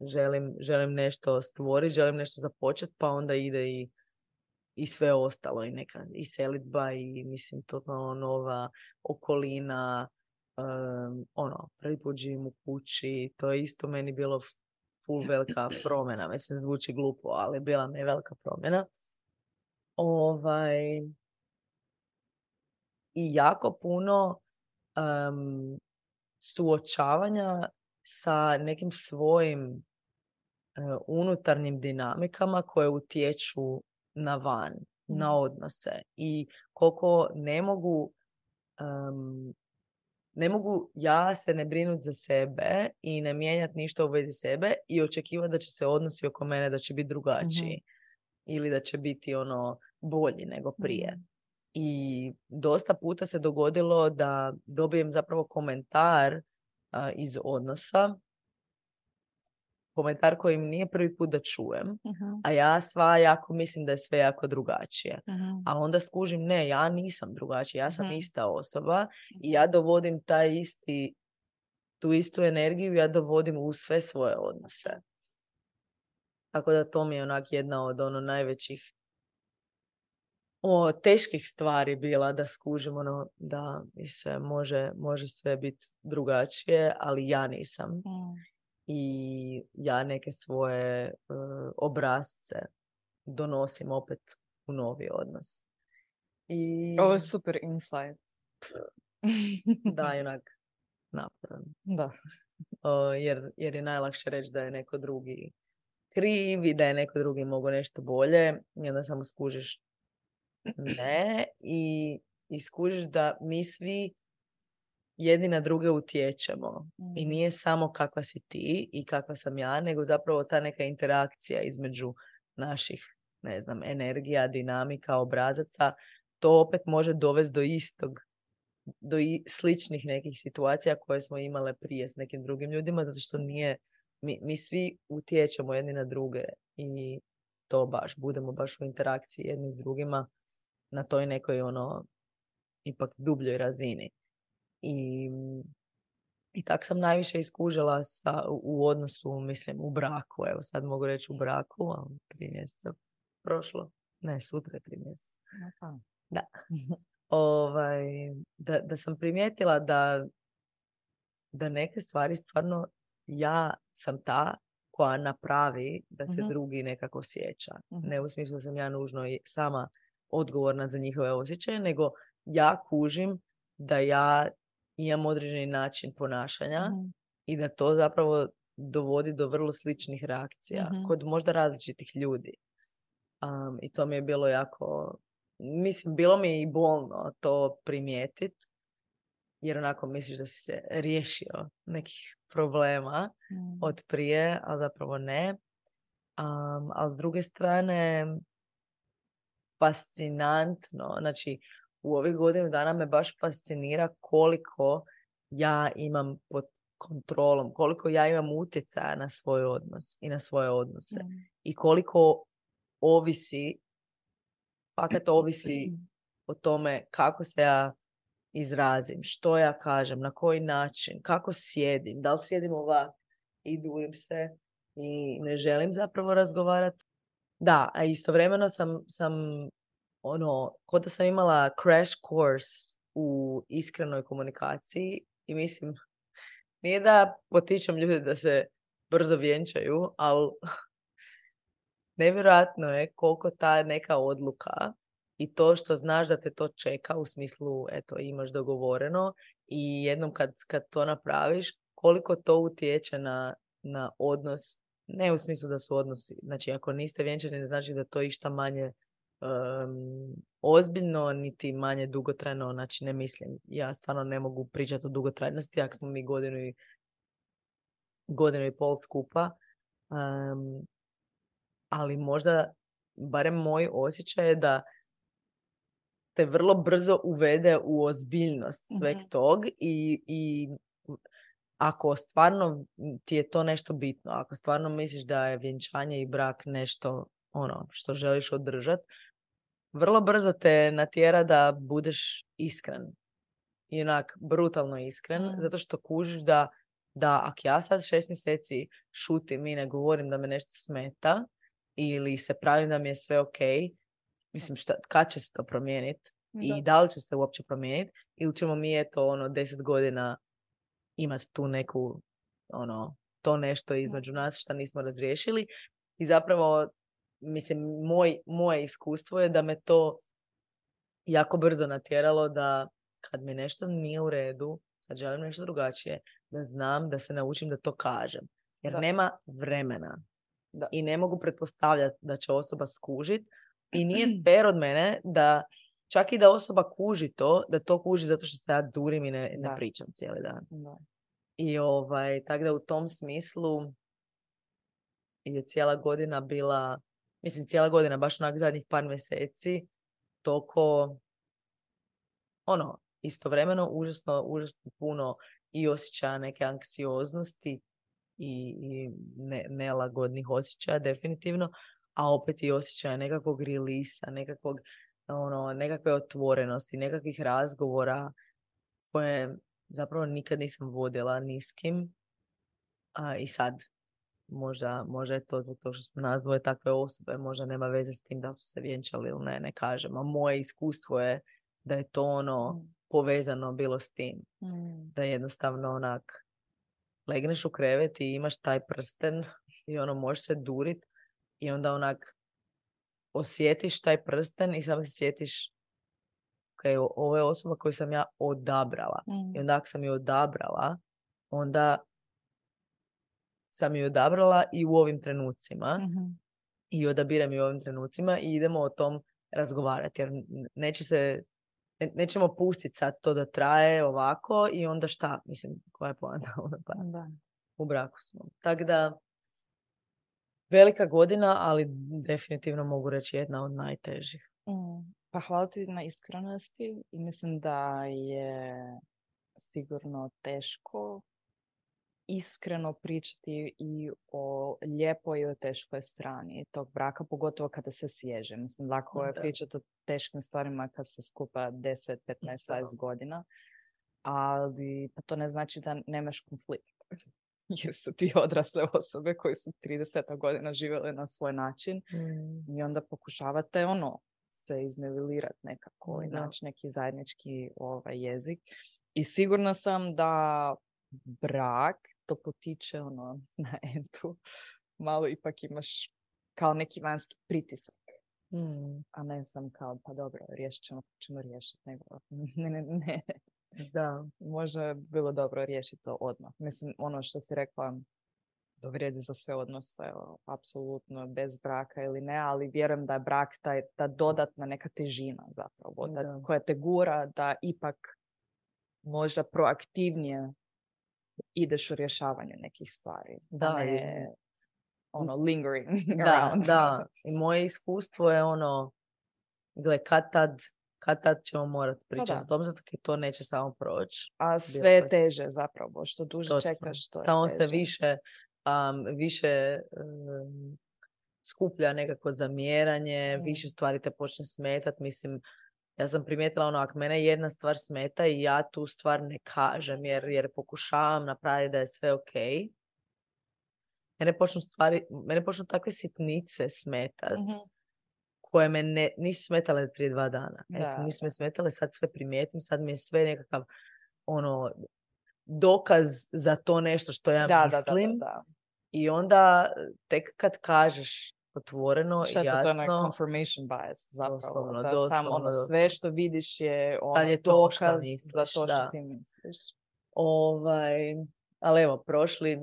želim, želim nešto stvoriti, želim nešto započeti, pa onda ide i, i sve ostalo, i neka i selitba i mislim totalno nova okolina, um, ono, prvi put živim u kući, to je isto meni bilo full velika promjena, mislim zvuči glupo, ali bila mi je velika promjena. Ovaj, I jako puno um, suočavanja sa nekim svojim uh, unutarnjim dinamikama koje utječu na van, na odnose i koliko ne mogu um, ne mogu ja se ne brinut za sebe i ne mijenjati ništa u vezi sebe i očekivati da će se odnosi oko mene da će biti drugačiji ili da će biti ono bolji nego prije. I dosta puta se dogodilo da dobijem zapravo komentar a, iz odnosa, komentar koji mi nije prvi put da čujem, a ja sva jako mislim da je sve jako drugačije. A onda skužim, ne, ja nisam drugačija, ja sam Mhm. ista osoba i ja dovodim taj isti, tu istu energiju, ja dovodim u sve svoje odnose. Tako da to mi je onak jedna od ono najvećih o, teških stvari bila da skužim ono da mi se može, može sve biti drugačije, ali ja nisam. I ja neke svoje e, obrazce donosim opet u novi odnos. I Ovo je super insight. da, onak naporan. Da. O, jer, jer je najlakše reći da je neko drugi kriv i da je neko drugi mogo nešto bolje i onda samo skužiš ne i, i skužiš da mi svi jedni na druge utječemo i nije samo kakva si ti i kakva sam ja, nego zapravo ta neka interakcija između naših, ne znam, energija, dinamika, obrazaca, to opet može dovesti do istog do i sličnih nekih situacija koje smo imale prije s nekim drugim ljudima, zato što nije, mi, mi svi utječemo jedni na druge i to baš, budemo baš u interakciji jedni s drugima na toj nekoj ono ipak dubljoj razini. I, i tak sam najviše iskužila sa, u odnosu, mislim, u braku. Evo sad mogu reći u braku, a tri mjeseca prošlo. Ne, sutra je tri mjeseca. ovaj, da, da sam primijetila da, da neke stvari stvarno ja sam ta koja napravi da se Mhm. drugi nekako sjeća. Mhm. Ne u smislu da sam ja nužno i sama odgovorna za njihove osjećaje, nego ja kužim da ja imam određeni način ponašanja Mhm. i da to zapravo dovodi do vrlo sličnih reakcija Mhm. kod možda različitih ljudi. Um, I to mi je bilo jako, mislim, bilo mi je i bolno to primijetit, jer onako misliš da si se riješio nekih problema Mm. od prije, a zapravo ne. Um, ali s druge strane, fascinantno, znači u ovih godinu dana me baš fascinira koliko ja imam pod kontrolom, koliko ja imam utjecaja na svoj odnos i na svoje odnose Mm. i koliko ovisi, fakat ovisi o tome kako se ja izrazim, što ja kažem, na koji način, kako sjedim, da li sjedim ovak i dujem se i ne želim zapravo razgovarati. Da, a istovremeno sam, sam ono, kod da sam imala crash course u iskrenoj komunikaciji i mislim, nije da potičem ljude da se brzo vjenčaju, ali nevjerojatno je koliko ta neka odluka i to što znaš da te to čeka u smislu, eto, imaš dogovoreno i jednom kad, kad to napraviš, koliko to utječe na, na odnos, ne u smislu da su odnosi, znači ako niste vjenčani ne znači da to išta manje em, ozbiljno, niti manje dugotrajno, znači ne mislim, ja stvarno ne mogu pričati o dugotrajnosti, ako smo mi godinu i, godinu i pol skupa, em, ali možda, barem moj osjećaj je da te vrlo brzo uvede u ozbiljnost sveg Mhm. tog i, i ako stvarno ti je to nešto bitno, ako stvarno misliš da je vjenčanje i brak nešto ono što želiš održati, vrlo brzo te natjera da budeš iskren. I onak brutalno iskren, Mm. zato što kužiš da, da ako ja sad šest mjeseci šutim i ne govorim da me nešto smeta ili se pravim da mi je sve ok, mislim šta, kad će se to promijeniti i Da. li će se uopće promijeniti ili ćemo mi eto ono deset godina imati tu neku ono to nešto između nas što nismo razriješili i zapravo mislim moj, moje iskustvo je da me to jako brzo natjeralo da kad mi nešto nije u redu, kad želim nešto drugačije, da znam da se naučim da to kažem. Jer Da. nema vremena. Da. I ne mogu pretpostavljati da će osoba skužit. I nije fair od mene da čak i da osoba kuži to, da to kuži zato što se ja durim i ne, ne pričam cijeli dan. Da. I ovaj, tako da u tom smislu je cijela godina bila, mislim cijela godina, baš onak zadnjih par mjeseci, toliko, ono, istovremeno užasno, užasno puno i osjećaja neke anksioznosti i, i ne, nelagodnih osjećaja definitivno, a opet i osjećaja nekakvog rilisa, nekakvog, ono, nekakve otvorenosti, nekakvih razgovora koje zapravo nikad nisam vodila ni s kim. A, I sad, možda, možda je to zbog toga što smo nas dvoje takve osobe, možda nema veze s tim da smo se vjenčali ili ne, ne kažem. A moje iskustvo je da je to ono povezano bilo s tim. Mm. Da jednostavno onak legneš u krevet i imaš taj prsten i ono možeš se durit i onda onak osjetiš taj prsten i samo se sjetiš ok, ovo je osoba koju sam ja odabrala. I Mm. onda ako sam ju odabrala, onda sam ju odabrala i u ovim trenucima Mhm. i odabiram ju u ovim trenucima i idemo o tom razgovarati jer neće se ne- nećemo pustiti sad to da traje ovako i onda šta, mislim, koja je poanta onda pa u braku smo. Tako da velika godina, ali definitivno mogu reći jedna od najtežih. Mm. Pa hvala ti na iskrenosti i mislim da je sigurno teško iskreno pričati i o lijepoj i o teškoj strani tog braka, pogotovo kada se sježe. Mislim, lako je pričati o teškim stvarima kad se skupa 10, 15, Da. 20 godina, ali pa to ne znači da nemaš konflikt. Jer su ti odrasle osobe koje su 30 godina živjele na svoj način i onda pokušavate ono se iznivelirati nekako i naći neki zajednički ovaj jezik. I sigurna sam da brak to potiče ono na entu. Malo ipak imaš kao neki vanjski pritisak. Mm, A ne sam kao, pa dobro, riješit ćemo, ćemo riješiti. Nego, ne, ne, ne. da. Možda bi bilo dobro riješiti to odmah. Mislim, ono što si rekla, to vrijedi za sve odnose, evo, apsolutno, bez braka ili ne, ali vjerujem da je brak taj, ta dodatna neka težina zapravo, da, Da. koja te gura da ipak možda proaktivnije ideš u rješavanje nekih stvari. Da, a ne ono, lingering Da, around. da. I moje iskustvo je ono, gle, kad tad, kad tad ćemo morati pričati Pa da. o tom, zato jer to neće samo proći. A sve je teže zapravo, što duže Točno. čekaš, to je Samo se više, um, više um, skuplja nekako zamjeranje, Mm. više stvari te počne smetat. Mislim, ja sam primijetila ono, ako mene jedna stvar smeta i ja tu stvar ne kažem jer, jer pokušavam napraviti da je sve ok, mene počnu stvari, mene počnu takve sitnice smetat Mhm. koje me ne, nisu smetale prije dva dana. Eto, Da, nisu me smetale, sad sve primijetim, sad mi je sve nekakav ono, dokaz za to nešto što ja Da, da, da, da, mislim. da. I onda tek kad kažeš otvoreno i je to, je jasno, confirmation bias zapravo. Doslovno, da sam doslovno, ono, doslovno. sve što vidiš je ono, je to što dokaz za misliš, to što da. ti misliš. ovaj, ali evo, prošli,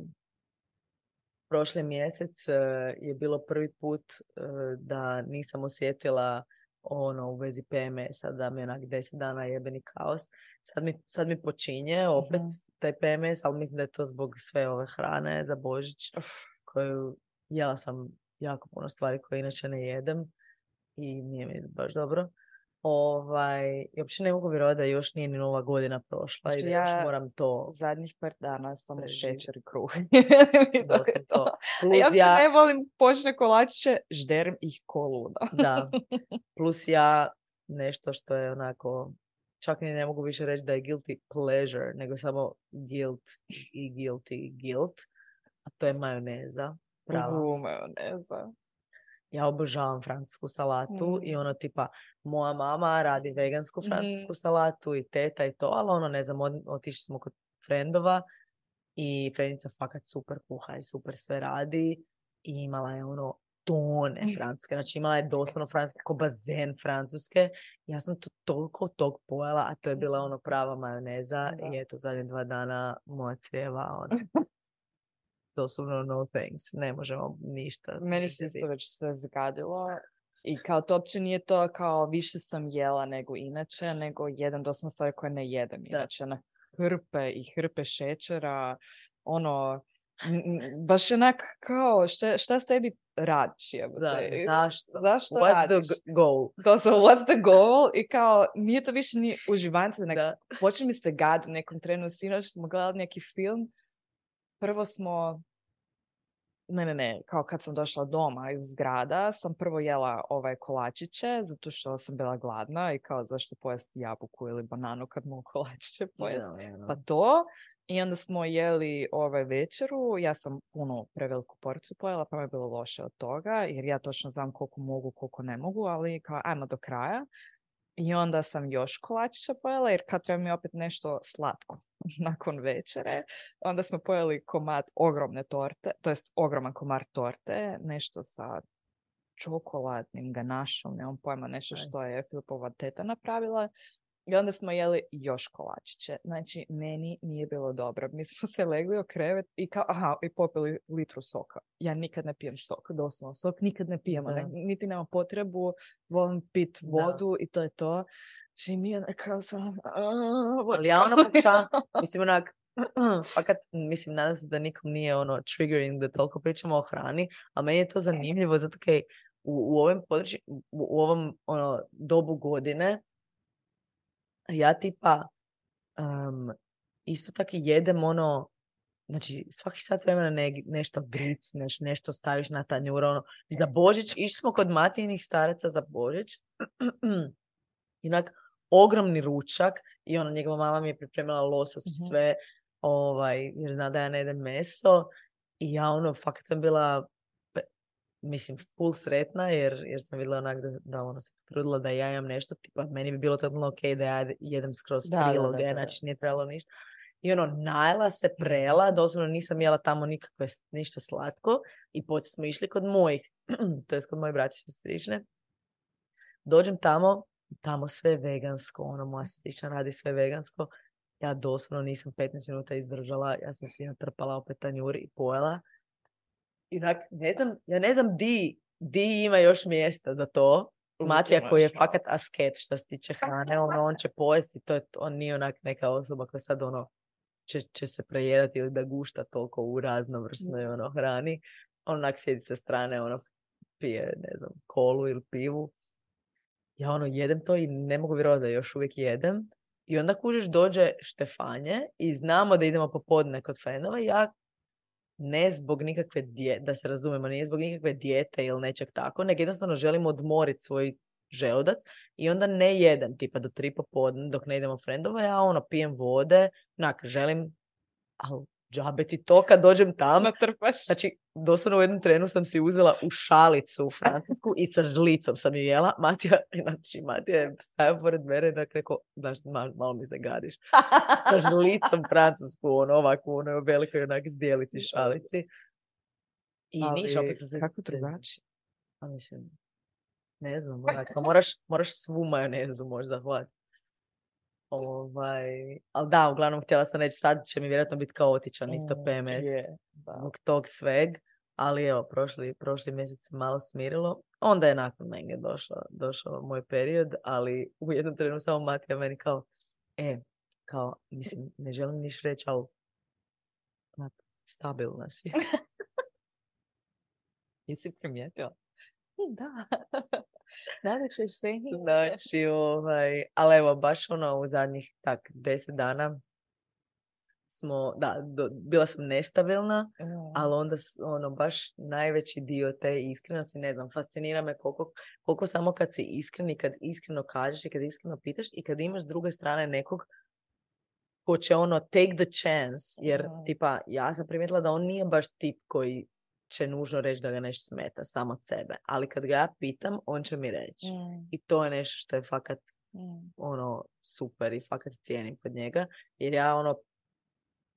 prošli mjesec eh, je bilo prvi put eh, da nisam osjetila ono u vezi PMS-a, da mi je onak 10 dana jebeni kaos. Sad mi, sad mi počinje opet Mhm. taj PMS, ali mislim da je to zbog sve ove hrane za Božić, koju jela sam jako puno stvari koje inače ne jedem i nije mi baš dobro. Ovaj, I uopće ne mogu vjerovati da još nije ni nova godina prošla i Znači, da još moram to Zadnjih par dana samo Preživjeti. šećer i kruh. I to je to. Plus ja ja, ne volim počne kolačiće, žderem ih ko luda. da, plus ja nešto što je onako, čak ni ne mogu više reći da je guilty pleasure, nego samo guilt i guilty guilt, a to je majoneza. Prava. Uhu, majoneza. Ja obožavam francusku salatu i Mm. ono tipa moja mama radi vegansku Mhm. francusku salatu i teta i to, ali ono ne znam, otišli smo kod frendova i frendica fakat super kuha i super sve radi i imala je ono tone francuske, znači imala je doslovno francuske, ko bazen francuske. Ja sam to toliko tog pojela, a to je bila ono prava majoneza Da. i eto zadnje dva dana moja crijeva ono, doslovno no thanks, ne možemo ništa. Meni se isto već sve zgadilo. I kao to uopće nije to kao više sam jela nego inače, nego jedan doslovno stvari koje ne jedem inače. Na hrpe i hrpe šećera, ono, baš onak kao šta, šta s tebi radiš Da, jebote? zašto? Zašto What's radiš? the goal? Doslovno, what's the goal? I kao, nije to više ni uživance, nego Da. počne mi se gad u nekom trenu. Sinoć smo gledali neki film. Prvo smo, ne, ne, ne, kao kad sam došla doma iz grada, sam prvo jela ovaj kolačiće, zato što sam bila gladna i kao zašto pojesti jabuku ili bananu kad mogu kolačiće pojesti. Ja, ja, Pa to. I onda smo jeli ovaj večeru, ja sam puno preveliku porciju pojela, pa mi je bilo loše od toga, jer ja točno znam koliko mogu, koliko ne mogu, ali kao ajmo do kraja. I onda sam još kolačića pojela, jer kad treba mi opet nešto slatko nakon večere, onda smo pojeli komad ogromne torte, to jest ogroman komad torte, nešto sa čokoladnim ganašom, nemam pojma, nešto što je Filipova teta napravila. I onda smo jeli još kolačiće. Znači, meni nije bilo dobro. Mi smo se legli u krevet i kao, aha, i popili litru soka. Ja nikad ne pijem sok, doslovno sok nikad ne pijem, Da. ne- niti nemam potrebu, volim pit Da. vodu i to je to. Znači, mi je kao sam, Ali ja ono pokušavam, mislim onak, fakat, mislim, nadam se da nikom nije ono triggering da toliko pričamo o hrani, a meni je to zanimljivo zato kaj u, u ovim području, u, u ovom ono, dobu godine ja tipa em, isto tako jedem ono Znači, svaki sat vremena ne, nešto gricneš, nešto staviš na tanjur, ono, za Božić, išli smo kod Matijinih staraca za Božić, i onak, ogromni ručak, i ono, njegova mama mi je pripremila losos i Mhm. sve, ovaj, jer zna da ja ne jedem meso, i ja ono, fakat sam bila, mislim, full sretna, jer, jer sam vidjela onak da, da ono, se trudila da ja imam nešto, tipa, meni bi bilo totalno ok da ja jedem skroz Da, priloge, da, da. znači nije trebalo ništa. I ono, najela se, prela, doslovno nisam jela tamo nikakve, ništa slatko. I poslije smo išli kod mojih, to je kod moje bratiće sestrične. Dođem tamo, tamo sve vegansko, ono, moja sestrična radi sve vegansko. Ja doslovno nisam 15 minuta izdržala, ja sam si natrpala opet tanjuri i pojela. I ne znam, ja ne znam di, di ima još mjesta za to. Matija koji je fakat asket što se tiče hrane, ono, on će pojesti, to je, on nije onak neka osoba koja sad ono će, će se prejedati ili da gušta toliko u raznovrsnoj ono, hrani. On onak sjedi sa strane, ono, pije, ne znam, kolu ili pivu. Ja ono, jedem to i ne mogu vjerovati da još uvijek jedem. I onda kužiš dođe Štefanje i znamo da idemo popodne kod frendova. Ja ne zbog nikakve djete, da se razumemo, nije zbog nikakve dijete ili nečeg tako, nego jednostavno želimo odmoriti svoj želudac i onda ne jedem, tipa do tri popodne dok ne idemo frendova, ja ono pijem vode, onak, želim, ali džabe ti to kad dođem tam. Natrpaš. Znači, doslovno u jednom trenu sam si uzela u šalicu u francusku i sa žlicom sam ju jela. Matija, znači, Matija je stajao pored mene i dakle rekao, znaš, malo, mi se gadiš. sa žlicom francusku, ono, ovako, ono, velikoj onak zdjelici šalici. I Ali, niš, opet se... Kako drugačije? A mislim, ne znam, onako, moraš, moraš svu majonezu možda hvatiti. Ovaj, ali da, uglavnom htjela sam reći, sad će mi vjerojatno biti kaotičan isto mm, PMS zbog tog sveg. Ali evo, prošli, prošli mjesec se malo smirilo. Onda je nakon menge došao, došao moj period, ali u jednom trenutku samo Matija meni kao, e, kao, mislim, ne želim niš reći, ali stabilna si. Jesi primijetila? Da. Ćeš se. Znači, ovaj, ali evo, baš ono u zadnjih tak deset dana smo, da, bila sam nestabilna, mm. ali onda ono, baš najveći dio te iskrenosti, ne znam, fascinira me koliko, koliko samo kad si iskren i kad iskreno kažeš i kad iskreno pitaš i kad imaš s druge strane nekog ko će ono take the chance, jer mm. tipa ja sam primijetila da on nije baš tip koji će nužno reći da ga nešto smeta samo od sebe. Ali kad ga ja pitam, on će mi reći. Mm. I to je nešto što je fakat mm. ono super i fakat cijenim kod njega. Jer ja ono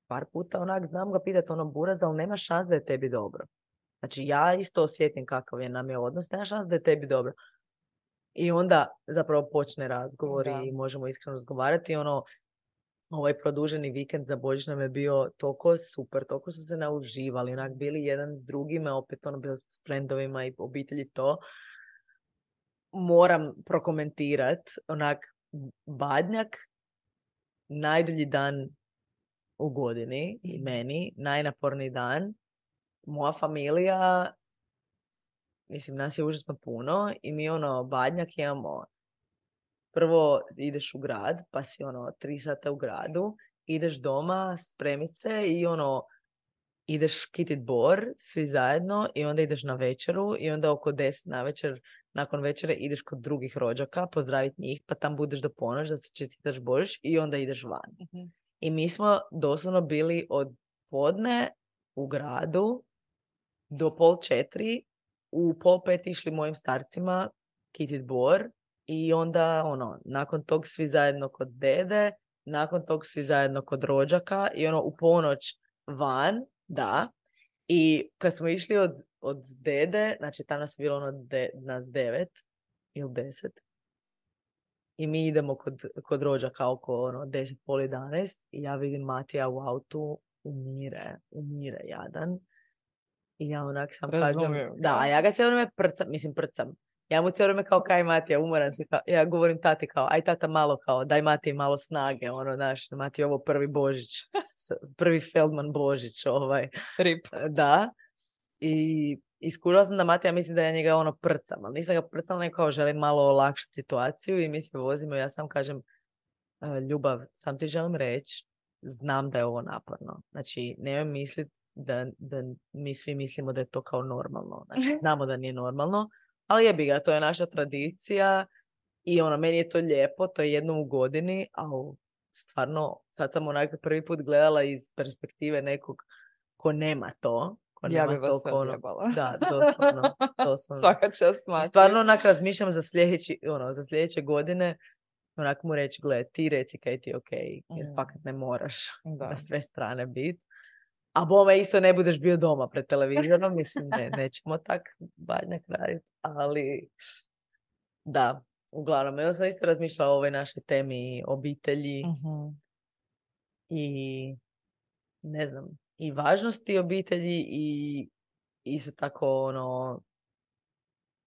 par puta onak znam ga pitati ono buraz, ali nema šans da je tebi dobro. Znači ja isto osjetim kakav je nam je odnos, nema šans da je tebi dobro. I onda zapravo počne razgovor i možemo iskreno razgovarati. Ono, ovaj produženi vikend za Božić nam je bio toliko super, toliko su se nauživali, onak bili jedan s drugima, opet ono bilo s frendovima i obitelji to. Moram prokomentirat, onak Badnjak, najdulji dan u godini i mhm. meni, najnaporniji dan. Moja familija, mislim, nas je užasno puno i mi ono, Badnjak imamo prvo ideš u grad, pa si ono tri sata u gradu, ideš doma, spremit se i ono ideš kitit bor svi zajedno i onda ideš na večeru i onda oko deset na večer nakon večere ideš kod drugih rođaka pozdraviti njih pa tam budeš do ponoć da se čestitaš Božić i onda ideš van. Mhm. I mi smo doslovno bili od podne u gradu do pol četiri, u pol pet išli mojim starcima kitit bor i onda, ono, nakon tog svi zajedno kod dede, nakon tog svi zajedno kod rođaka i ono, u ponoć van, da. I kad smo išli od, od dede, znači tamo nas je bilo ono de, nas devet ili deset, i mi idemo kod, kod rođaka oko ono, deset, pol 11 i ja vidim Matija u autu umire, umire jadan. I ja onak sam kažem, da, ja ga se vrijeme prcam, mislim prcam, ja mu cijelo vrijeme kao kaj Matija, umoran si. Kao, ja govorim tati kao, aj tata malo kao, daj Mati malo snage, ono, znaš, Mati ovo prvi Božić, prvi Feldman Božić, ovaj. Rip. Da. I iskužila sam da Matija misli da ja njega ono prcam, ali nisam ga prcala, nego kao želim malo olakšati situaciju i mi se vozimo, ja sam kažem, e, ljubav, sam ti želim reći, znam da je ovo naporno. Znači, nemoj misliti da, da mi svi mislimo da je to kao normalno. Znači, znamo da nije normalno, ali jebi ga, to je naša tradicija i ono, meni je to lijepo, to je jednom u godini, ali stvarno, sad sam onak prvi put gledala iz perspektive nekog ko nema to. Ko ja bi vas to, ono, Da, doslovno. doslovno. Svaka čast Stvarno onak razmišljam za sljedeći, ono, za sljedeće godine onak mu reći, gle, ti reci kaj ti je ok, jer Mm. fakat ne moraš Da. na sve strane biti. A bome isto ne budeš bio doma pred televizorom, mislim, ne, nećemo tak badnjak raditi, ali da, uglavnom, ja sam isto razmišljala o ovoj našoj temi obitelji Mhm. i ne znam, i važnosti obitelji i isto tako ono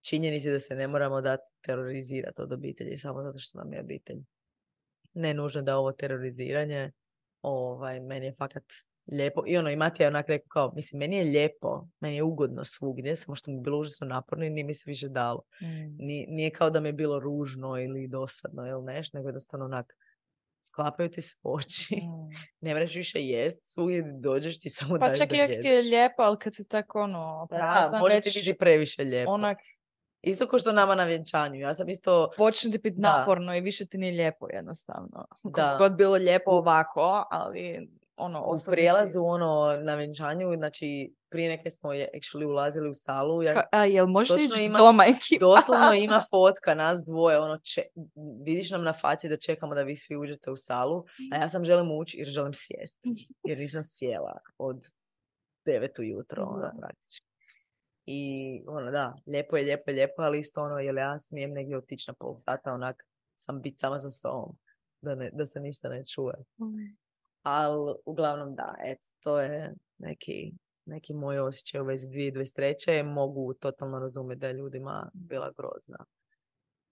činjenici da se ne moramo dati terorizirati od obitelji samo zato što nam je obitelj. Ne nužno da ovo teroriziranje, ovaj, meni je fakat lijepo. I ono, i Matija je onak rekao kao, mislim, meni je lijepo, meni je ugodno svugdje, samo što mi je bilo užasno naporno i nije mi se više dalo. Mm. Ni- nije kao da mi je bilo ružno ili dosadno ili nešto, nego jednostavno onak sklapaju ti se oči. Mm. Ne moraš više jest, svugdje gdje dođeš ti samo Pa daješ čak da i ako ti je lijepo, ali kad si tako ono Da, prazan, može već ti biti previše lijepo. onak Isto kao što nama na vjenčanju. Ja sam isto, počne ti biti Da. naporno i više ti nije lijepo jednostavno. Da. god bilo lijepo ovako, ali ono, u prijelazu ono, na vjenčanju, znači prije neke smo je actually ulazili u salu, ja A, jel Točno ići ima- doma ekipa? doslovno ima fotka nas dvoje, ono, če, vidiš nam na faci da čekamo da vi svi uđete u salu, a ja sam želim ući jer želim sjesti, jer nisam sjela od 9 ujutro, ono, praktički. I ono, da, lijepo je, lijepo je, lijepo, ali isto ono, jel ja smijem negdje otići na pol sata, onak, sam biti sama sa sobom, da, ne, da se ništa ne čuje. Ali uglavnom da, eto, to je neki, neki moj osjećaj u vezi 2023. Mogu totalno razumjeti da je ljudima bila grozna.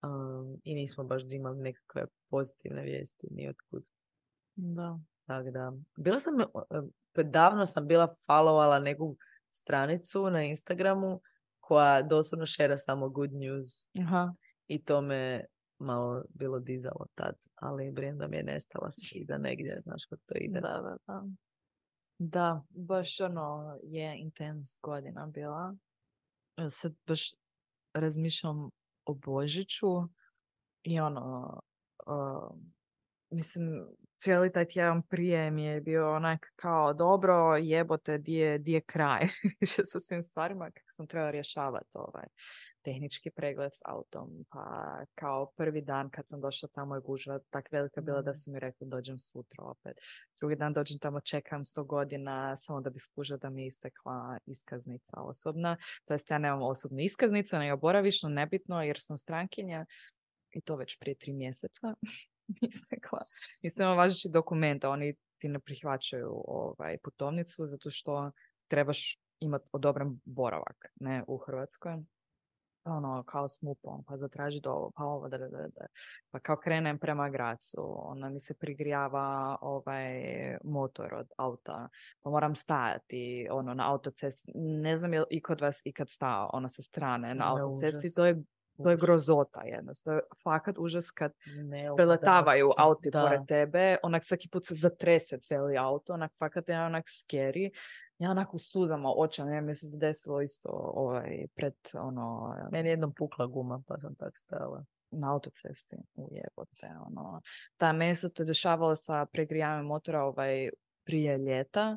Um, I nismo baš imali nekakve pozitivne vijesti ni otkud. Da. Tako da, bila sam, e, davno sam bila followala neku stranicu na Instagramu koja doslovno šera samo good news Aha. i to me malo bilo dizalo tad, ali Brenda mi je nestala s feeda negdje, znaš kako to ide. Da, da, da. Da, baš ono je intens godina bila. E, Sad baš razmišljam o Božiću i ono, uh, mislim, cijeli taj tjedan prije mi je bio onak kao dobro, jebote, di je, di je kraj više sa svim stvarima kako sam trebala rješavati ovaj tehnički pregled s autom, pa kao prvi dan kad sam došla tamo je gužva tak velika bila da Mhm. su mi rekli dođem sutra opet. Drugi dan dođem tamo, čekam sto godina samo da bi skužila da mi je istekla iskaznica osobna. To jest ja nemam osobnu iskaznicu, nego boravišnu, nebitno jer sam strankinja i to već prije tri mjeseca istekla. Nisam važeći dokumenta, oni ti ne prihvaćaju ovaj, putovnicu zato što trebaš imati odobren boravak ne, u Hrvatskoj ono, kao s MUP-om, pa zatraži do ovo, pa ovo, da, da, da. Pa kao krenem prema Gracu, onda mi se prigrijava ovaj motor od auta, pa moram stajati, ono, na autocesti. Ne znam je li i kod vas ikad stao, ono, sa strane na autocesti, to je, to je grozota jednostavno. To je fakat užas kad Ne, preletavaju auti Da. pored tebe, onak svaki put se zatrese cijeli auto, onak fakat je onak scary. Ja onak u suzama očam, ja mi se desilo isto ovaj, pred ono, Meni je jednom pukla guma, pa sam tak stajala. na autocesti u jebote, ono. Da, meni se to dešavalo sa pregrijavanjem motora ovaj, prije ljeta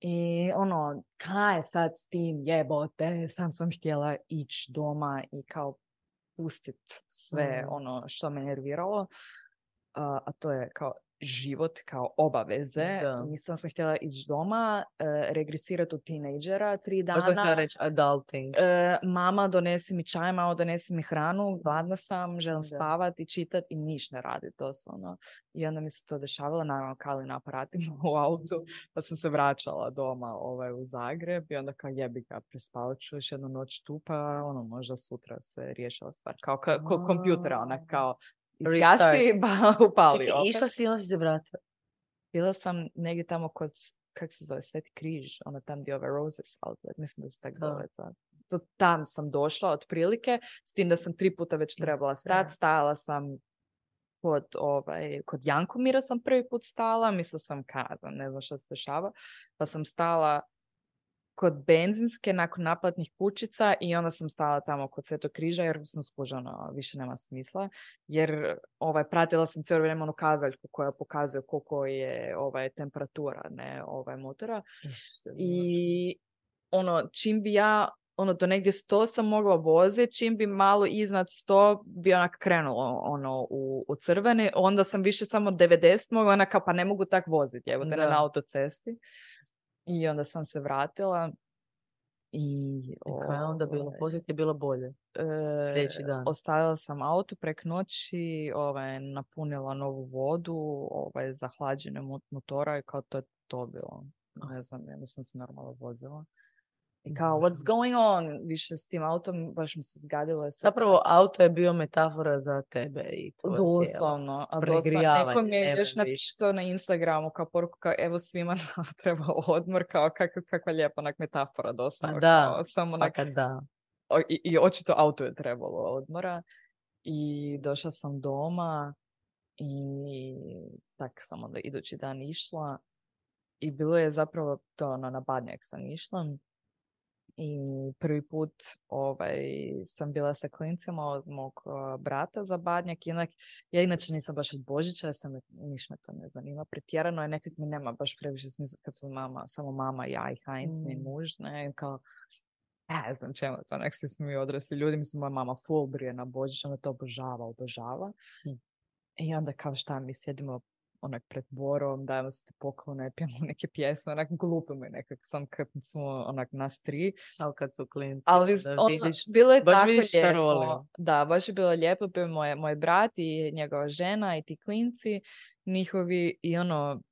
i ono, kaj je sad s tim jebote, sam sam htjela ići doma i kao pustit sve Mm. ono što me nerviralo, a, a to je kao život kao obaveze. Da. Nisam se htjela ići doma, e, regresirati u tinejdžera tri sam dana. reći adulting. E, mama donesi mi čaj, mama donesi mi hranu, gladna sam, želim Da. spavati i čitati i niš ne radi doslovno. I onda mi se to dešavalo, naravno kali na aparatima u autu, pa sam se vraćala doma ovaj, u Zagreb i onda kao jebi ga, prespavat ću još jednu noć tu, pa ono, možda sutra se riješila stvar. Kao ka, kod kompjutera, onak kao izgasi, pa upali Čekaj, opet. išla si i onda si se vratila. Bila sam negdje tamo kod, kak se zove, Sveti križ, ono tam gdje je ovaj Roses outlet, mislim da se tak zove to. to. Tam sam došla otprilike, s tim da sam tri puta već trebala stati, stajala sam kod, ovaj, kod Jankomira sam prvi put stala, mislila sam kada, ne znam što se dešava, pa sam stala kod benzinske nakon naplatnih kućica i onda sam stala tamo kod Svetog križa jer sam skužena, više nema smisla. Jer ovaj, pratila sam cijelo vrijeme onu kazaljku koja pokazuje koliko je ovaj, temperatura ne, ovaj, motora. Isuse, I ono, čim bi ja ono, do negdje 100 sam mogla voziti, čim bi malo iznad 100 bi onak krenulo ono, u, u crveni, onda sam više samo 90 mogla, onak, kao, pa ne mogu tak voziti, evo. Da. na autocesti. I onda sam se vratila i... I kaj je onda bilo? ovaj, Poslije je bilo bolje. E, dan. Ostavila sam auto prek noći, ovaj, napunila novu vodu, ovaj, za hlađenje mo- motora i kao to je to bilo. Ne znam, ja nisam se normalno vozila. I kao, what's going on? Više s tim autom, baš mi se zgadilo. je Zapravo, auto je bio metafora za tebe i tvoje tijelo. Doslovno, a doslovno. Neko mi je još napisao na Instagramu kao poruku kao evo svima treba odmor, kao kakva, kakva lijepa onak metafora doslovno. Pa da, kao, samo onak Fakat da. i, i očito auto je trebalo odmora i došla sam doma i tak sam onda idući dan išla i bilo je zapravo to ono, na Badnjak sam išla i prvi put ovaj, sam bila sa klincima od mog uh, brata za Badnjak i onak, ja inače nisam baš od Božića, ja sam, niš me to ne zanima, pretjerano je, nekak mi nema baš previše smisla kad su mama, samo mama, ja i Heinz, mi Mm. muž, ne, i kao, ne znam čemu to, nek svi smo mi odrasli ljudi, mislim, moja mama full brije na Božić, ona to obožava, obožava. Hm. I onda kao šta, mi sjedimo onak pred borom, dajemo se te poklone, pijemo neke pjesme, onak glupimo je nekak, sam kad smo onak nas tri. Ali kad su klinci, Ali da ono, vidiš, bilo je baš tako lijepo. Da, baš je bilo lijepo, bio moj, moj brat i njegova žena i ti klinci njihovi i ono,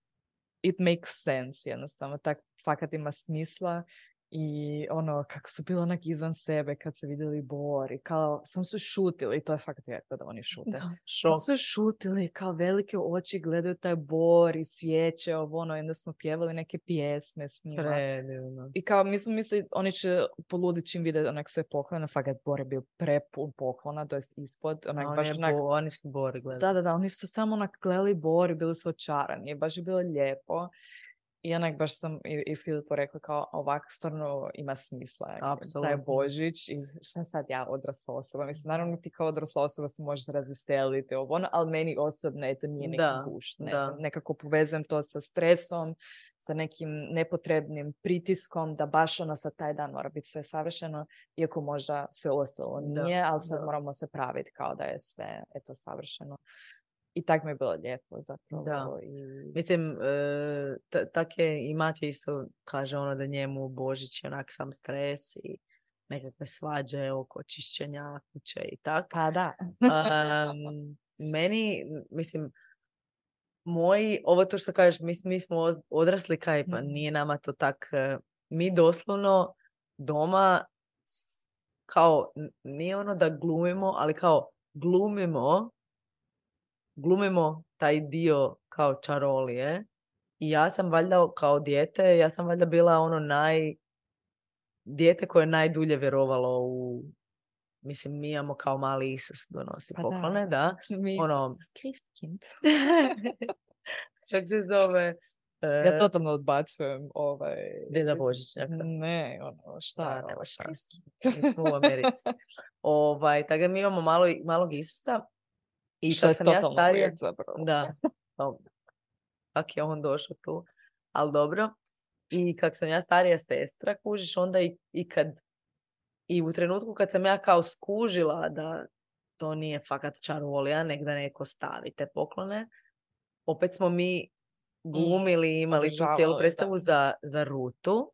it makes sense jednostavno, tak fakat ima smisla i ono kako su bili onak izvan sebe kad su vidjeli bor i kao sam su šutili, to je fakat rijetko da oni šute. da, šok. su šutili, kao velike oči gledaju taj bor i svijeće, ovo ono, i onda smo pjevali neke pjesme s njima. Predivno. I kao, mi smo mislili, oni će poluditi čim vide onak sve poklone, fakat Bor je bio prepun poklona, to jest ispod, onak baš onak, bo- oni su bori gledali. da, da, da, oni su samo onak gledali Bor i bili su očarani, baš je bilo lijepo. I onak baš sam i, i Filipu rekla kao ovak stvarno ima smisla. Taj Apsolutno. Božić i šta sad ja odrasla osoba. Mislim, naravno ti kao odrasla osoba se možeš razveseliti, ovo ono, ali meni osobno eto nije neki Da, gušt. Ne, da. nekako povezujem to sa stresom, sa nekim nepotrebnim pritiskom da baš ono sad taj dan mora biti sve savršeno, iako možda sve ostalo Da, nije, ali sad da. moramo se praviti kao da je sve eto savršeno. I tak mi je bilo lijepo zapravo. I... Mislim, e, ta- tak je i Matija isto kaže ono da njemu Božić je onak sam stres i nekakve svađe oko čišćenja kuće i tak. Pa da. Am, meni, mislim, moji, ovo to što kažeš, mi, mi smo odrasli kaj, pa Mhm. nije nama to tak, e, mi doslovno doma kao, nije ono da glumimo, ali kao glumimo, glumimo taj dio kao čarolije i ja sam valjda kao dijete, ja sam valjda bila ono naj, dijete koje je najdulje vjerovalo u, mislim, mi imamo kao mali Isus donosi Pa da. poklone, da. Mi Ono- s- s Christkind. Kak se zove? Ja e, totalno odbacujem ovaj... Deda Božićnjaka. Ne, ono, šta Da, je nema. Christkind? Mi smo u Americi. ovaj, tako da mi imamo malo, malog Isusa. I Što je kad sam ja starija, zapravo. Da. Pa, Kak je on došao tu. Ali dobro. I kak sam ja starija sestra, kužiš, onda i, i kad i u trenutku kad sam ja kao skužila da to nije fakat čarolija, nek da neko stavi te poklone, opet smo mi glumili, i imali tu cijelu predstavu za, za rutu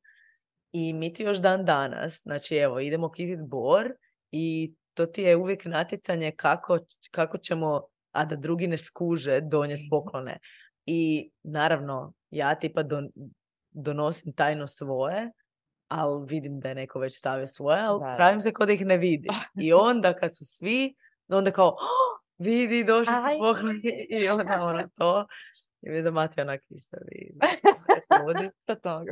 i mi ti još dan danas, znači evo, idemo kitit bor i to ti je uvijek natjecanje kako, kako ćemo, a da drugi ne skuže, donijeti poklone. I naravno, ja tipa don, donosim tajno svoje, ali vidim da je neko već stavio svoje, ali Da, pravim se kod da ih ne vidi. I onda kad su svi, onda kao, "Oh, vidi, došli su pokloni. I onda ono to. I vidim da Matija onak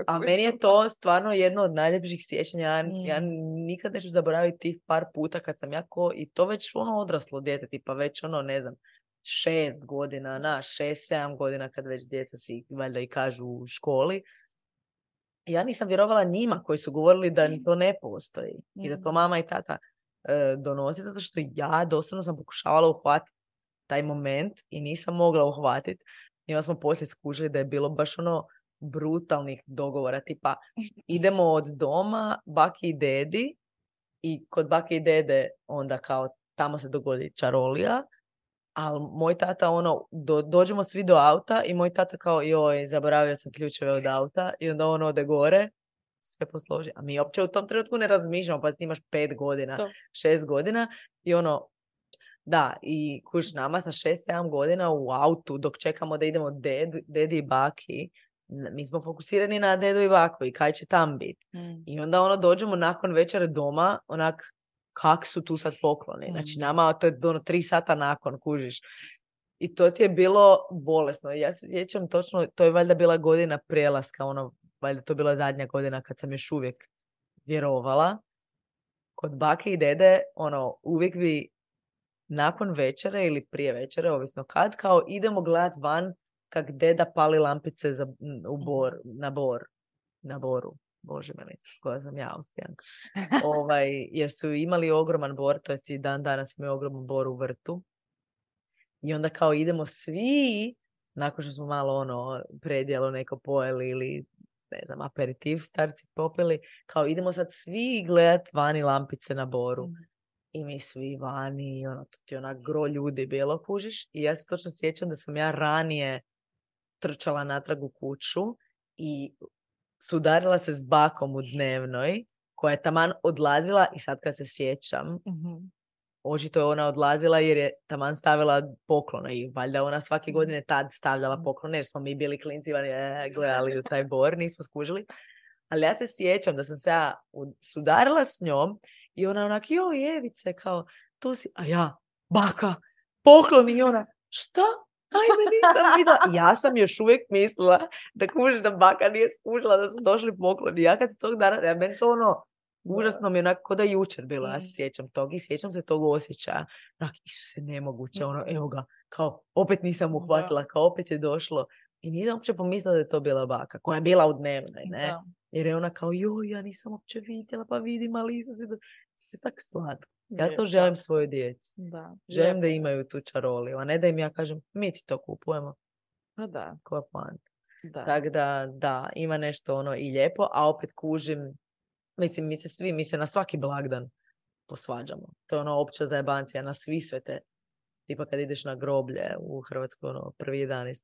A meni je to stvarno jedno od najljepših sjećanja. Ja, ja Mm. nikad neću zaboraviti tih par puta kad sam ja ko, i to već ono odraslo dijete, tipa već ono, ne znam, šest godina, na, šest, sedam godina kad već djeca si valjda i kažu u školi. Ja nisam vjerovala njima koji su govorili da to ne postoji i da to Mm. mama i tata e, donosi, zato što ja doslovno sam pokušavala uhvatiti taj moment i nisam mogla uhvatiti. I onda smo poslije skužili da je bilo baš ono brutalnih dogovora, tipa idemo od doma, baki i dedi, I kod bake i dede onda kao tamo se dogodi čarolija, ali moj tata ono, do, dođemo svi do auta i moj tata kao joj, zaboravio sam ključeve od auta i onda on ode gore sve posloži. A mi uopće u tom trenutku ne razmišljamo, pa ti imaš pet godina, To. šest godina i ono, da, i kuš nama sa šest, sedam godina u autu dok čekamo da idemo ded, dedi i baki, mi smo fokusirani na dedu i baku i kaj će tam biti. Mm. I onda ono dođemo nakon večere doma, onak, kak su tu sad pokloni. Znači Mm. nama to je ono tri sata nakon, kužiš. I to ti je bilo bolesno. Ja se sjećam točno, to je valjda bila godina prelaska, ono, valjda to bila zadnja godina kad sam još uvijek vjerovala. Kod bake i dede, ono, uvijek bi nakon večere ili prije večere, ovisno kad, kao idemo gledat van kak deda pali lampice za, u bor, na bor, na boru. Bože menice, koja sam ja austrijanka. ovaj, jer su imali ogroman bor, to jest i dan danas imaju ogroman bor u vrtu. I onda kao idemo svi, nakon što smo malo ono predjelo neko pojeli ili ne znam, aperitiv starci popili, kao idemo sad svi gledat vani lampice na boru. Mhm. I mi svi vani, i ono, to ti je onak gro ljudi bilo, kužiš. I ja se točno sjećam da sam ja ranije trčala natrag u kuću i sudarila se s bakom u dnevnoj, koja je taman odlazila i sad kad se sjećam, Mhm. očito je ona odlazila jer je taman stavila poklone i valjda ona svake Mhm. godine tad stavljala Mhm. poklone jer smo mi bili klinci vani, e, gledali u taj bor, nismo skužili. Ali ja se sjećam da sam se ja sudarila s njom i ona onak, joj Evice, kao, tu si, a ja, baka, pokloni i ona, šta? Ajme, nisam vidjela. Ja sam još uvijek mislila da kuži da baka nije skužila da su došli pokloni. Ja kad se tog dana, ja meni to ono, užasno mi je onako ko da jučer bilo. Ja se Mm. sjećam tog i sjećam se tog osjećaja. Onak, Isuse, nemoguće, ono, evo ga, kao, opet nisam uhvatila, kao, opet je došlo. I nisam uopće pomislila da je to bila baka, koja je bila u dnevnoj, ne? Da. Jer je ona kao, joj, ja nisam uopće vidjela, pa vidim, ali Isuse, da... To je tako slatko. Ja to Je, želim svojoj djeci. Da. Želim da imaju tu čaroliju, a ne da im ja kažem, mi ti to kupujemo. Pa da, Koja poanta. da. Tako da, da, ima nešto ono i lijepo, a opet kužim, mislim, mi se svi, mi se na svaki blagdan posvađamo. To je ono opća zajebancija na svi svete. Tipa kad ideš na groblje u Hrvatskoj, ono, prvi 11.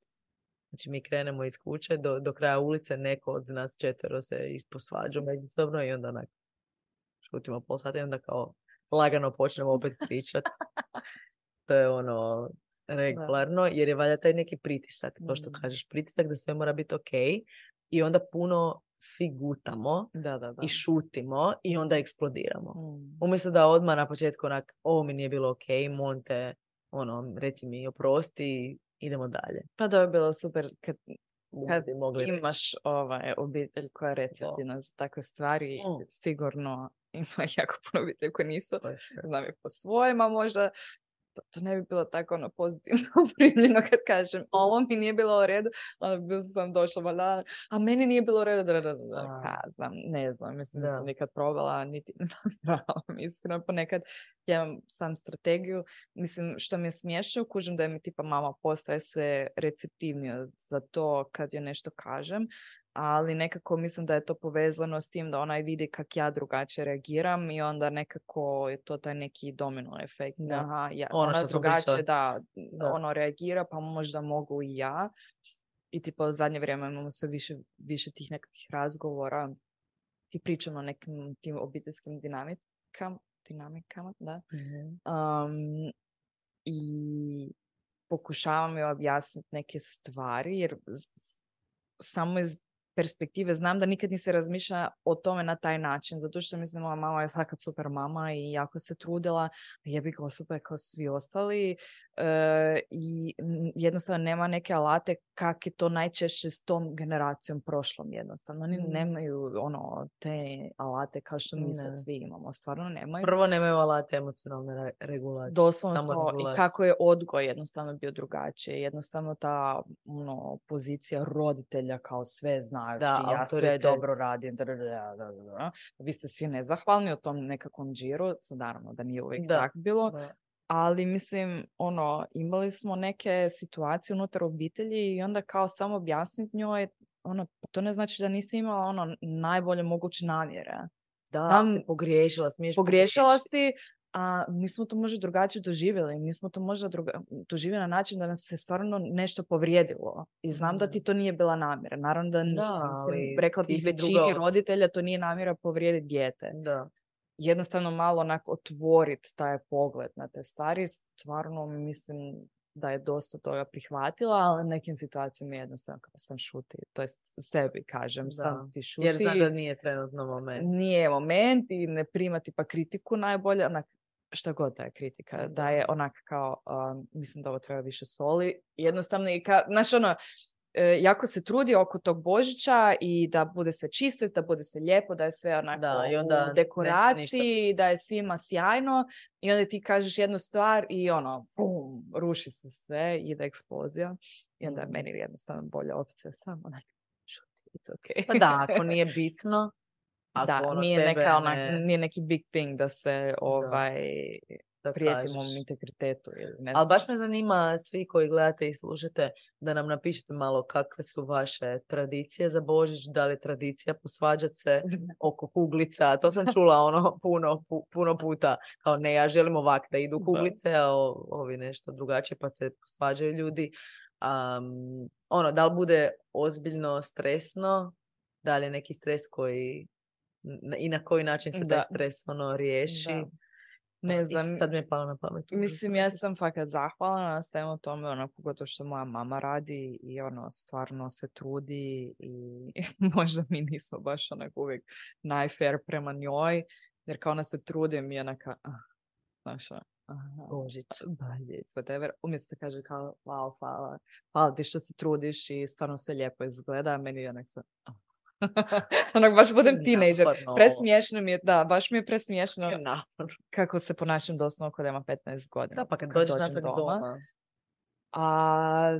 Znači mi krenemo iz kuće, do, do kraja ulice neko od nas četvero se isposvađa međusobno i onda onak šutimo pol sata i onda kao lagano počnemo opet pričat. to je ono regularno, jer je valjda taj neki pritisak, to što Mm. kažeš, pritisak da sve mora biti ok i onda puno svi gutamo Da, da, da. i šutimo i onda eksplodiramo. Mm. Umjesto da odmah na početku onak, ovo mi nije bilo ok, molim te, ono, reci mi oprosti, idemo dalje. Pa da je bilo super kad Kad bi mogli reći. imaš ovaj, obitelj koja je receptivna za takve stvari. Mm. Sigurno ima jako puno obitelji koji nisu. To. Znam je po svojima možda. To, to ne bi bilo tako ono pozitivno primljeno kad kažem ovo mi nije bilo u redu, onda bi sam došla valjda, a meni nije bilo u redu, da, da, da, da. A. Ka znam, ne znam, mislim da Da. sam nikad probala, niti namjeravam, iskreno, ponekad ja imam sam strategiju, mislim, što mi je smiješno, kužim da mi tipa mama postaje sve receptivnija za to kad joj nešto kažem, ali nekako mislim da je to povezano s tim da ona i vidi kak ja drugačije reagiram i onda nekako je to taj neki domino efekt. Da. Aha, ja, Ono ona što smo drugačije da, Da. ono reagira, pa možda mogu i ja. I tipa u zadnje vrijeme imamo sve više, više tih nekakvih razgovora. Ti pričamo o nekim tim obiteljskim dinamikama, dinamikama, da. Mhm. Um, I pokušavam joj objasniti neke stvari, jer samo iz perspektive znam da nikad nisi razmišlja o tome na taj način, zato što mislim moja mama je fakat super mama i jako se trudila, a jebi ga super kao svi ostali e, i jednostavno nema neke alate kak je to najčešće s tom generacijom prošlom jednostavno. Oni Mm. nemaju ono te alate kao što mi sad svi imamo, stvarno nemaju. Prvo nemaju alate emocionalne re- regulacije. Doslovno samo to. I kako je odgoj jednostavno bio drugačije. Jednostavno ta ono, pozicija roditelja kao sve Da, ja sve dobro radim. da, da, da. Vi ste svi nezahvalni u tom nekakvom džiru. Sad naravno da nije uvijek Da. tako bilo. Da. Ali mislim, ono, imali smo neke situacije unutar obitelji i onda kao samo objasniti njoj, ono, to ne znači da nisi imala ono najbolje moguće namjere. Da, Nam- si pogriješila, smiješ pogriješila si, a mi smo to možda drugačije doživjeli. Mi smo to možda druga, doživjeli na način da nas se stvarno nešto povrijedilo. I znam da ti to nije bila namjera. Naravno da, Da, mislim, ali rekla bih većini roditelja to nije namjera povrijediti dijete. Da. Jednostavno malo onako otvoriti taj pogled na te stvari. Stvarno mislim da je dosta toga prihvatila, ali u nekim situacijama jednostavno kao sam šuti. To jest sebi kažem, Da. sam ti šuti. Jer znaš da nije trenutno moment. nije moment i ne primati pa kritiku najbolje, onak, šta god da je kritika, da je onak kao, um, mislim da ovo treba više soli, jednostavno i ka, znaš ono, e, jako se trudi oko tog Božića i da bude sve čisto, da bude sve lijepo, da je sve onako Da, i onda u dekoraciji, da je svima sjajno i onda ti kažeš jednu stvar i ono, bum, ruši se sve, ide eksplozija i onda je meni jednostavno bolja opcija samo it's okay. Pa da, ako nije bitno, ako da, ono nije, tebe neka, onak, ne- nije neki big thing da se ovaj, da prijeti mom kažeš. integritetu. Ili ne Ali baš me zanima, svi koji gledate i slušate, da nam napišete malo kakve su vaše tradicije za Božić, da li je tradicija posvađat se oko kuglica. To sam čula ono puno, pu- puno puta. Kao ne, ja želim ovak da idu Da. kuglice, a o- ovi nešto drugačije pa se posvađaju ljudi. Am, ono, da li bude ozbiljno stresno, da li je neki stres koji i na koji način se taj stres ono riješi. Da. Ne I znam, Sad mi je palo na pamet. Mislim, ja sam fakat zahvalna na svemu tome, ono, pogotovo što moja mama radi i ono, stvarno se trudi i možda mi nismo baš onak uvijek najfair prema njoj, jer kao ona se trudi, mi je onaka, ah, znaš, ono, Božić. Božić, whatever. Umjesto da kaže kao, wow, hvala, hvala ti što se trudiš i stvarno sve lijepo izgleda, meni je onak sa, ah. onak baš budem tinejdžer. Presmiješno mi je, da, baš mi je presmiješno kako se ponašam doslovno kod ima 15 godina. Da, pa kad kad dođem doma. doma. A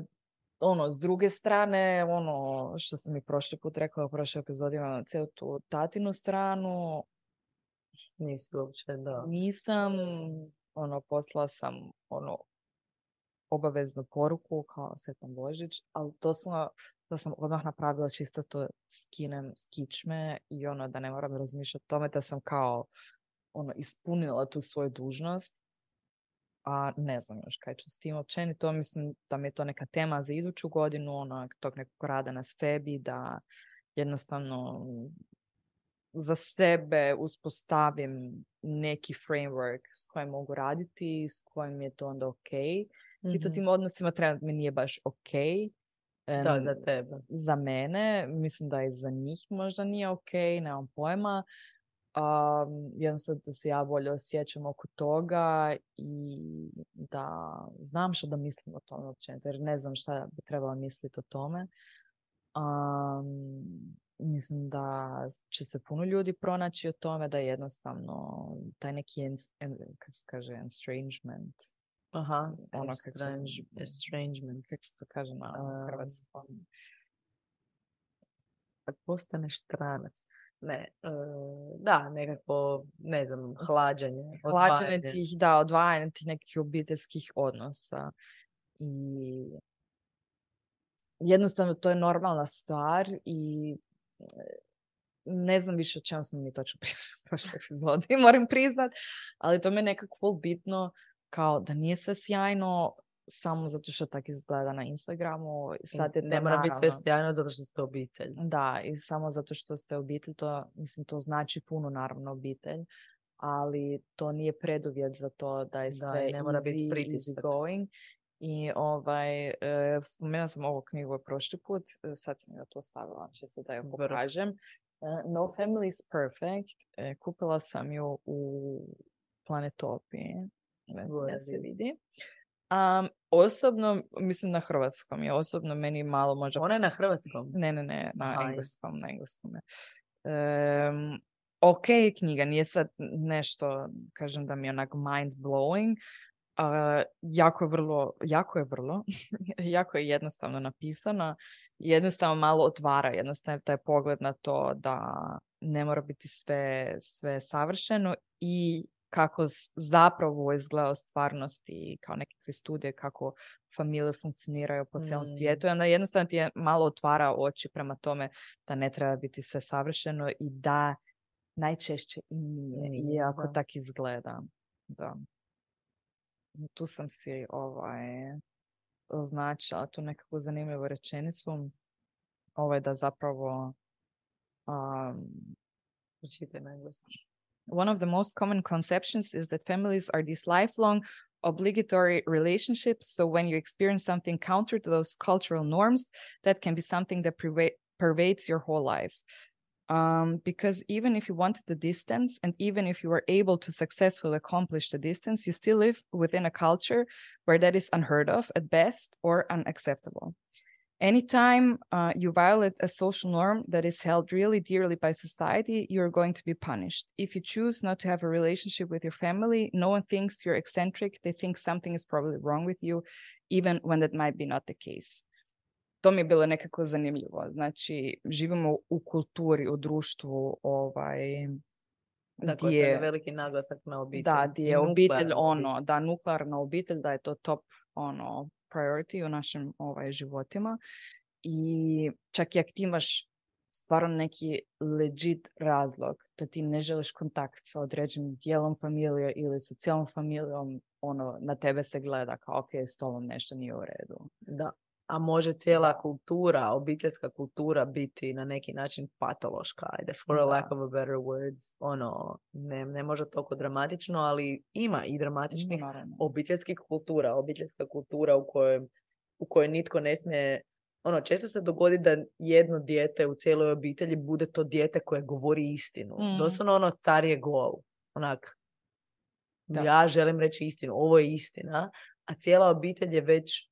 ono, s druge strane, ono što sam i prošli put rekla u prošloj epizodi, imam cijelu tu tatinu stranu, Nisi uopće, da. nisam, ono, poslala sam, ono, obaveznu poruku kao Sretan Božić, ali doslovno da sam odmah napravila čisto to skinem s kičme i ono da ne moram razmišljati o tome da sam kao ono ispunila tu svoju dužnost. A ne znam još kaj ću s tim općenito. Mislim da mi je to neka tema za iduću godinu, ono, tog nekog rada na sebi, da jednostavno za sebe uspostavim neki framework s kojim mogu raditi, s kojim je to onda ok. I to Mhm. tim odnosima trenutno mi nije baš ok. Da, za tebe. za mene, mislim da i za njih možda nije ok, nemam pojma. Um, jednostavno da se ja bolje osjećam oko toga i da znam što da mislim o tome općenito, jer ne znam šta bi trebala misliti o tome. Um, mislim da će se puno ljudi pronaći o tome da jednostavno taj neki ens, en, kako se kaže, estrangement, Aha, ono estrange- estrangement. kako se to kaže na Um, hrvatskom. Kad postaneš stranac. Ne, e, da, nekako, ne znam, hlađanje. odvajanje. tih, da, odvajanje tih nekih obiteljskih odnosa. I jednostavno to je normalna stvar i e, ne znam više o čemu smo mi točno pričali u prošloj epizodi, moram priznat, ali to mi je nekako bitno kao da nije sve sjajno samo zato što tako izgleda na Instagramu. Sad je to ne mora biti sve sjajno zato što ste obitelj. da, i samo zato što ste obitelj, to, mislim, to znači puno naravno obitelj, ali to nije preduvjet za to da je Da, sve i ne mora biti easy, easy pritisak. going. I ovaj, e, spomenula sam ovu knjigu prošli put, e, sad sam ga tu stavila, će se da Vrh. pokažem. E, No Family is Perfect. E, Kupila sam ju u Planetopiji. Ne znam da se vidi. Um, osobno, mislim na hrvatskom je, osobno meni malo možda Ona je na hrvatskom. ne, ne, ne, na Aha, je. engleskom, na engleskom je. Em, ok knjiga, nije sad nešto, kažem da mi je onak mind blowing, a, jako je vrlo, jako je vrlo, jako je jednostavno napisana, jednostavno malo otvara jednostavno taj pogled na to da ne mora biti sve, sve savršeno i kako zapravo izgleda stvarnosti kao nekakve studije kako familije funkcioniraju po cijelom Mm. svijetu i onda jednostavno ti je malo otvara oči prema tome da ne treba biti sve savršeno i da najčešće i nije, iako da. tak izgleda. Da. Tu sam si ovaj, označila tu nekakvu zanimljivu rečenicu. Ovaj da zapravo um, na engleskom. One of the most common conceptions is that families are these lifelong, obligatory relationships. So when you experience something counter to those cultural norms, that can be something that perva- pervades your whole life. Um, because even if you wanted the distance and even if you were able to successfully accomplish the distance, you still live within a culture where that is unheard of at best or unacceptable. Anytime uh, you violate a social norm that is held really dearly by society, you're going to be punished. If you choose not to have a relationship with your family, no one thinks you're eccentric. They think something is probably wrong with you, even when that might be not the case. To mi je bilo nekako zanimljivo. Znači, živimo u kulturi, u društvu, ovaj, Da, gdje- stavlja veliki naglasak na obitelj. da, I je obitelj ono, da nuklearna obitelj, da je to top ono priority u našim ovaj, životima. I čak i ako ti imaš stvarno neki legit razlog da ti ne želiš kontakt sa određenim dijelom familije ili sa cijelom familijom, ono, na tebe se gleda kao ok, s tobom nešto nije u redu. Da. A može cijela kultura, obiteljska kultura biti na neki način patološka, ajde, for a lack of a better word, ono, ne, ne može toliko dramatično, ali ima i dramatičnih Naravno. obiteljskih kultura, obiteljska kultura u kojoj, u kojoj nitko ne smije, ono, često se dogodi da jedno dijete u cijeloj obitelji bude to dijete koje govori istinu. Mm. Doslovno ono, car je gol. Onak, Da. ja želim reći istinu, ovo je istina, a cijela obitelj je već,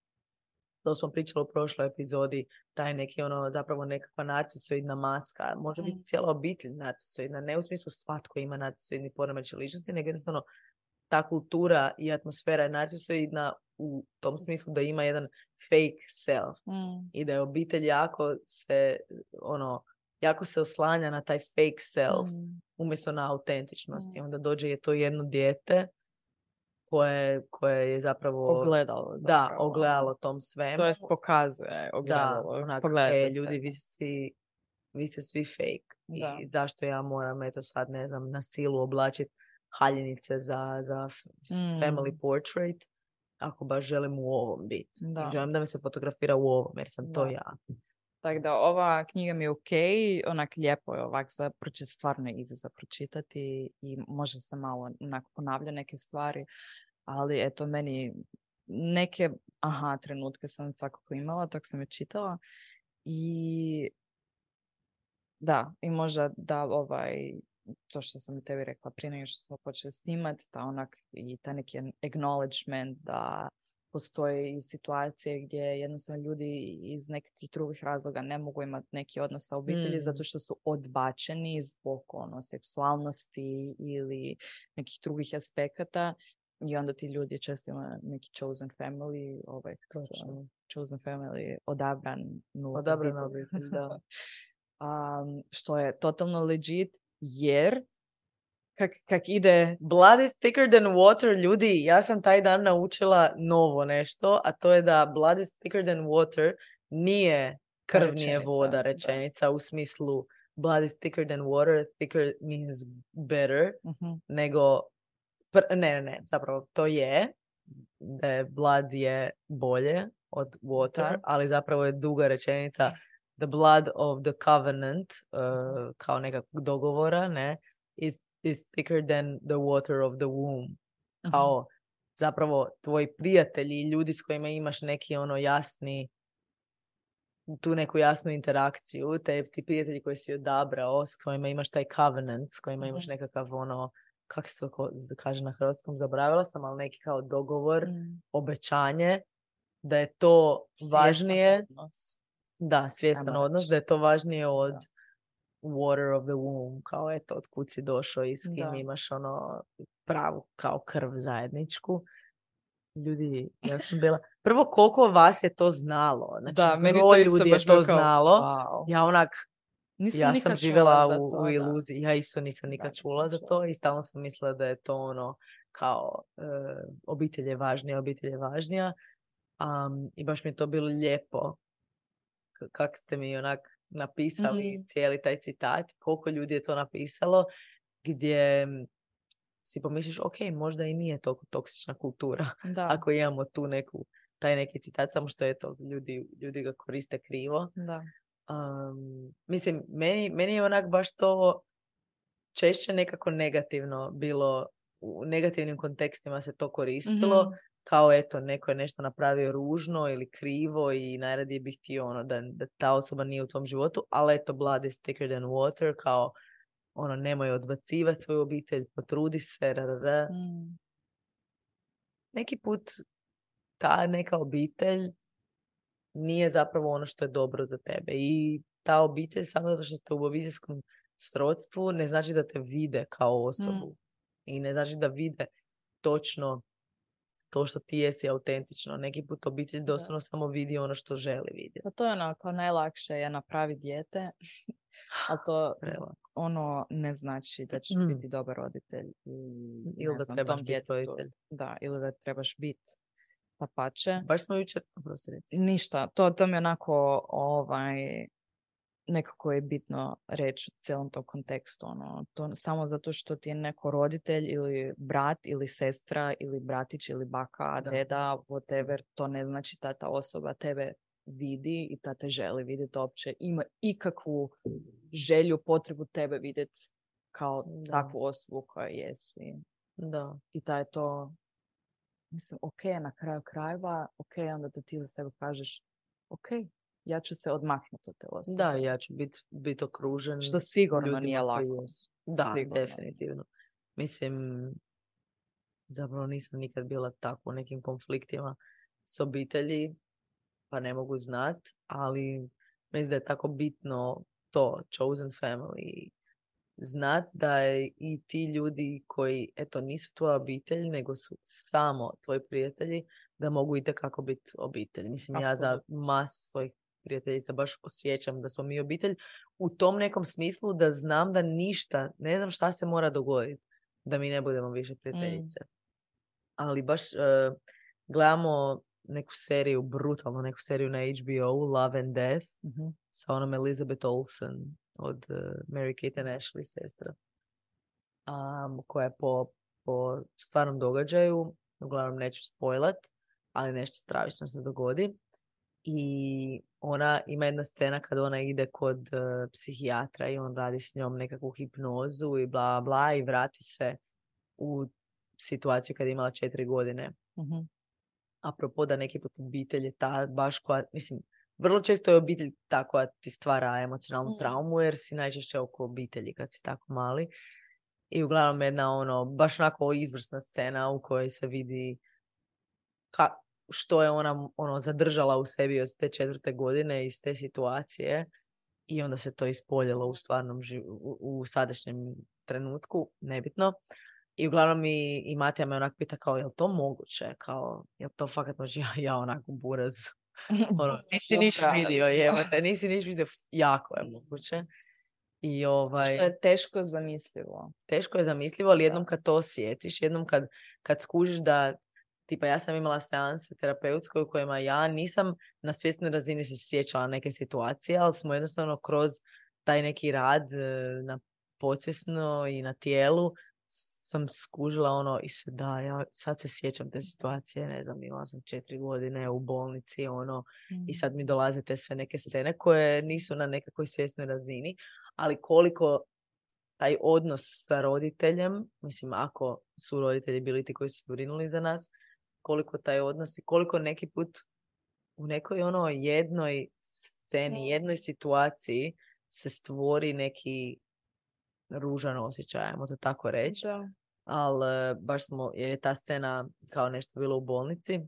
to smo pričali u prošloj epizodi, taj neki ono, zapravo nekakva narcisoidna maska. Može Mm. biti cijela obitelj narcisoidna, ne u smislu svatko ima narcisoidni poremećaj ličnosti, nego jednostavno ta kultura i atmosfera je narcisoidna u tom smislu da ima jedan fake self Mm. i da je obitelj jako se, ono, jako se oslanja na taj fake self Mm. umjesto na autentičnosti. Mm. Onda dođe je to jedno dijete koje, koje je zapravo Ogledalo. da, zapravo. ogledalo tom svemu. To jest pokazuje da, ogledalo. onak, Pogledajte e, se. ljudi, vi ste svi, vi ste svi fake. Da. I zašto ja moram, eto sad, ne znam, na silu oblačiti haljinice za, za Mm. family portrait, ako baš želim u ovom biti. Da. Želim da me se fotografira u ovom, jer sam to Da. ja. Tako da ova knjiga mi je ok, onak lijepo je ovak za proči- stvarno je easy za pročitati i može se malo onak ponavlja neke stvari, ali eto meni neke aha trenutke sam svakako imala dok sam je čitala i da, i možda da ovaj to što sam tebi rekla prije nego što smo počeli snimat, da onak i taj neki acknowledgement da postoje i situacije gdje jednostavno ljudi iz nekakvih drugih razloga ne mogu imati neki odnos sa obitelji Mm. zato što su odbačeni zbog ono, seksualnosti ili nekih drugih aspekata i onda ti ljudi često imaju neki chosen family, ovaj, Točno. chosen family, odabran Odabrana obitelj, da. um, što je totalno legit jer kak, kak ide Blood is thicker than water, ljudi. Ja sam taj dan naučila novo nešto, a to je da blood is thicker than water nije krv nije Rečenica, voda da. rečenica u smislu blood is thicker than water, thicker means better, Mhm, nego pr- ne, ne, ne, zapravo to je da je blood je bolje od water, Da. ali zapravo je duga rečenica the blood of the covenant, uh, kao nekakvog dogovora, ne, is, is thicker than the water of the womb. mhm. Kao zapravo tvoji prijatelji i ljudi s kojima imaš neki ono jasni tu neku jasnu interakciju, te ti prijatelji koji si odabrao, s kojima imaš taj covenant, s kojima imaš Mhm. nekakav ono, kako se to kaže na hrvatskom, zaboravila sam, ali neki kao dogovor, Mm. obećanje, da je to Svjestan važnije, odnos. da, svjestan odnos, da je to važnije od Da. Water of the womb, kao eto, od kud si došao i s kim Da. imaš ono pravu kao krv zajedničku. Ljudi, ja sam bila... Prvo, koliko vas je to znalo? Znači, Da, meni to isto ljudi je to kao, znalo. wow. Ja onak, Nisam ja sam živjela u, to, u da. iluziji. Ja isto nisam nikad nisam čula za to i stalno sam mislila da je to ono kao e, obitelj je važnija, obitelj je važnija. Am, I baš mi je to bilo lijepo. K- kak ste mi onak napisali Mhm. cijeli taj citat, koliko ljudi je to napisalo, gdje mm, si pomisliš, ok, možda i nije toliko toksična kultura, Da, ako imamo tu neku, taj neki citat, samo što je to, ljudi, ljudi ga koriste krivo. da. Um, mislim, meni, meni je onak baš to češće nekako negativno bilo, u negativnim kontekstima se to koristilo, Mhm. Kao eto, neko je nešto napravio ružno ili krivo i najradije bih htio ono da, da ta osoba nije u tom životu, ali eto, blood is thicker than water, kao ono, nemoj odbacivati svoju obitelj, potrudi se, ra, ra, ra. Mm. Neki put ta neka obitelj nije zapravo ono što je dobro za tebe i ta obitelj samo zato što ste u obiteljskom srodstvu ne znači da te vide kao osobu i ne znači da vide točno to što ti jesi autentično. Neki put obitelj doslovno samo vidi ono što želi vidjeti. Pa to je onako najlakše je napraviti dijete, a to ono ne znači da ćeš Mm. biti dobar roditelj i Ili da znam, trebaš biti roditelj. Da, ili da trebaš biti. Pa pače. Baš smo jučer, reci. Ništa, to, to mi je onako ovaj, nekako je bitno reći u cijelom tom kontekstu. Ono, to samo zato što ti je neko roditelj ili brat ili sestra ili bratić ili baka, Da. deda, whatever, to ne znači da ta osoba tebe vidi i da te želi vidjeti uopće. Ima ikakvu želju, potrebu tebe vidjeti kao Da. takvu osobu koja jesi. Da. I da je to, mislim, ok, na kraju krajeva, ok, onda da ti za sebe kažeš, ok, ja ću se odmaknuti od te osobe. Da, ja ću biti bit okružen Što sigurno nije lako. Da, Sigurno. definitivno. Mislim, zapravo nisam nikad bila tako u nekim konfliktima s obitelji, pa ne mogu znat, ali mislim da je tako bitno to, chosen family, znat da je i ti ljudi koji, eto, nisu tvoja obitelj, nego su samo tvoji prijatelji, da mogu itekako biti obitelj. Mislim, ja za masu svojih prijateljica baš osjećam da smo mi obitelj u tom nekom smislu da znam da ništa, ne znam šta se mora dogoditi da mi ne budemo više prijateljice. Ali baš e, gledamo neku seriju, brutalno neku seriju na HBO, Love and Death, Mhm. sa onom Elizabeth Olsen od uh, Mary Kate and Ashley sestra. Um, koja je po, po stvarnom događaju, uglavnom neću spojlat, ali nešto stravično se dogodi. I ona ima jedna scena kad ona ide kod uh, psihijatra i on radi s njom nekakvu hipnozu i bla bla i vrati se u situaciju kad je imala četiri godine Mhm. apropo da neki put obitelj je ta baš koja, mislim, vrlo često je obitelj ta koja ti stvara emocionalnu Mm. traumu jer si najčešće oko obitelji kad si tako mali. I uglavnom jedna ono, baš onako izvrsna scena u kojoj se vidi ka, što je ona ono zadržala u sebi od te četvrte godine iz te situacije i onda se to ispoljilo u stvarnom živ- u, u sadašnjem trenutku, nebitno. I uglavnom mi, i Matija me onak pita kao, jel to moguće? Kao, jel to fakat može? Ja, ja onako buraz. Ono, nisi niš vidio, jebate, nisi niš vidio, jako je moguće. I ovaj, Što je teško zamislivo. teško je zamislivo, ali jednom kad to osjetiš, jednom kad, kad skužiš da, tipa ja sam imala seanse terapeutske u kojima ja nisam na svjesnoj razini se sjećala neke situacije, ali smo jednostavno kroz taj neki rad e, na podsvjesno i na tijelu sam skužila ono i se da, ja sad se sjećam te situacije, ne znam, imala sam četiri godine u bolnici, ono, i Mm. sad mi dolaze te sve neke scene koje nisu na nekakvoj svjesnoj razini, ali koliko taj odnos sa roditeljem, mislim ako su roditelji bili ti koji su brinuli za nas, koliko taj odnos i koliko neki put u nekoj ono jednoj sceni, jednoj situaciji se stvori neki ružan osjećaj, ajmo to tako reći Da. ali baš smo, jer je ta scena kao nešto bilo u bolnici,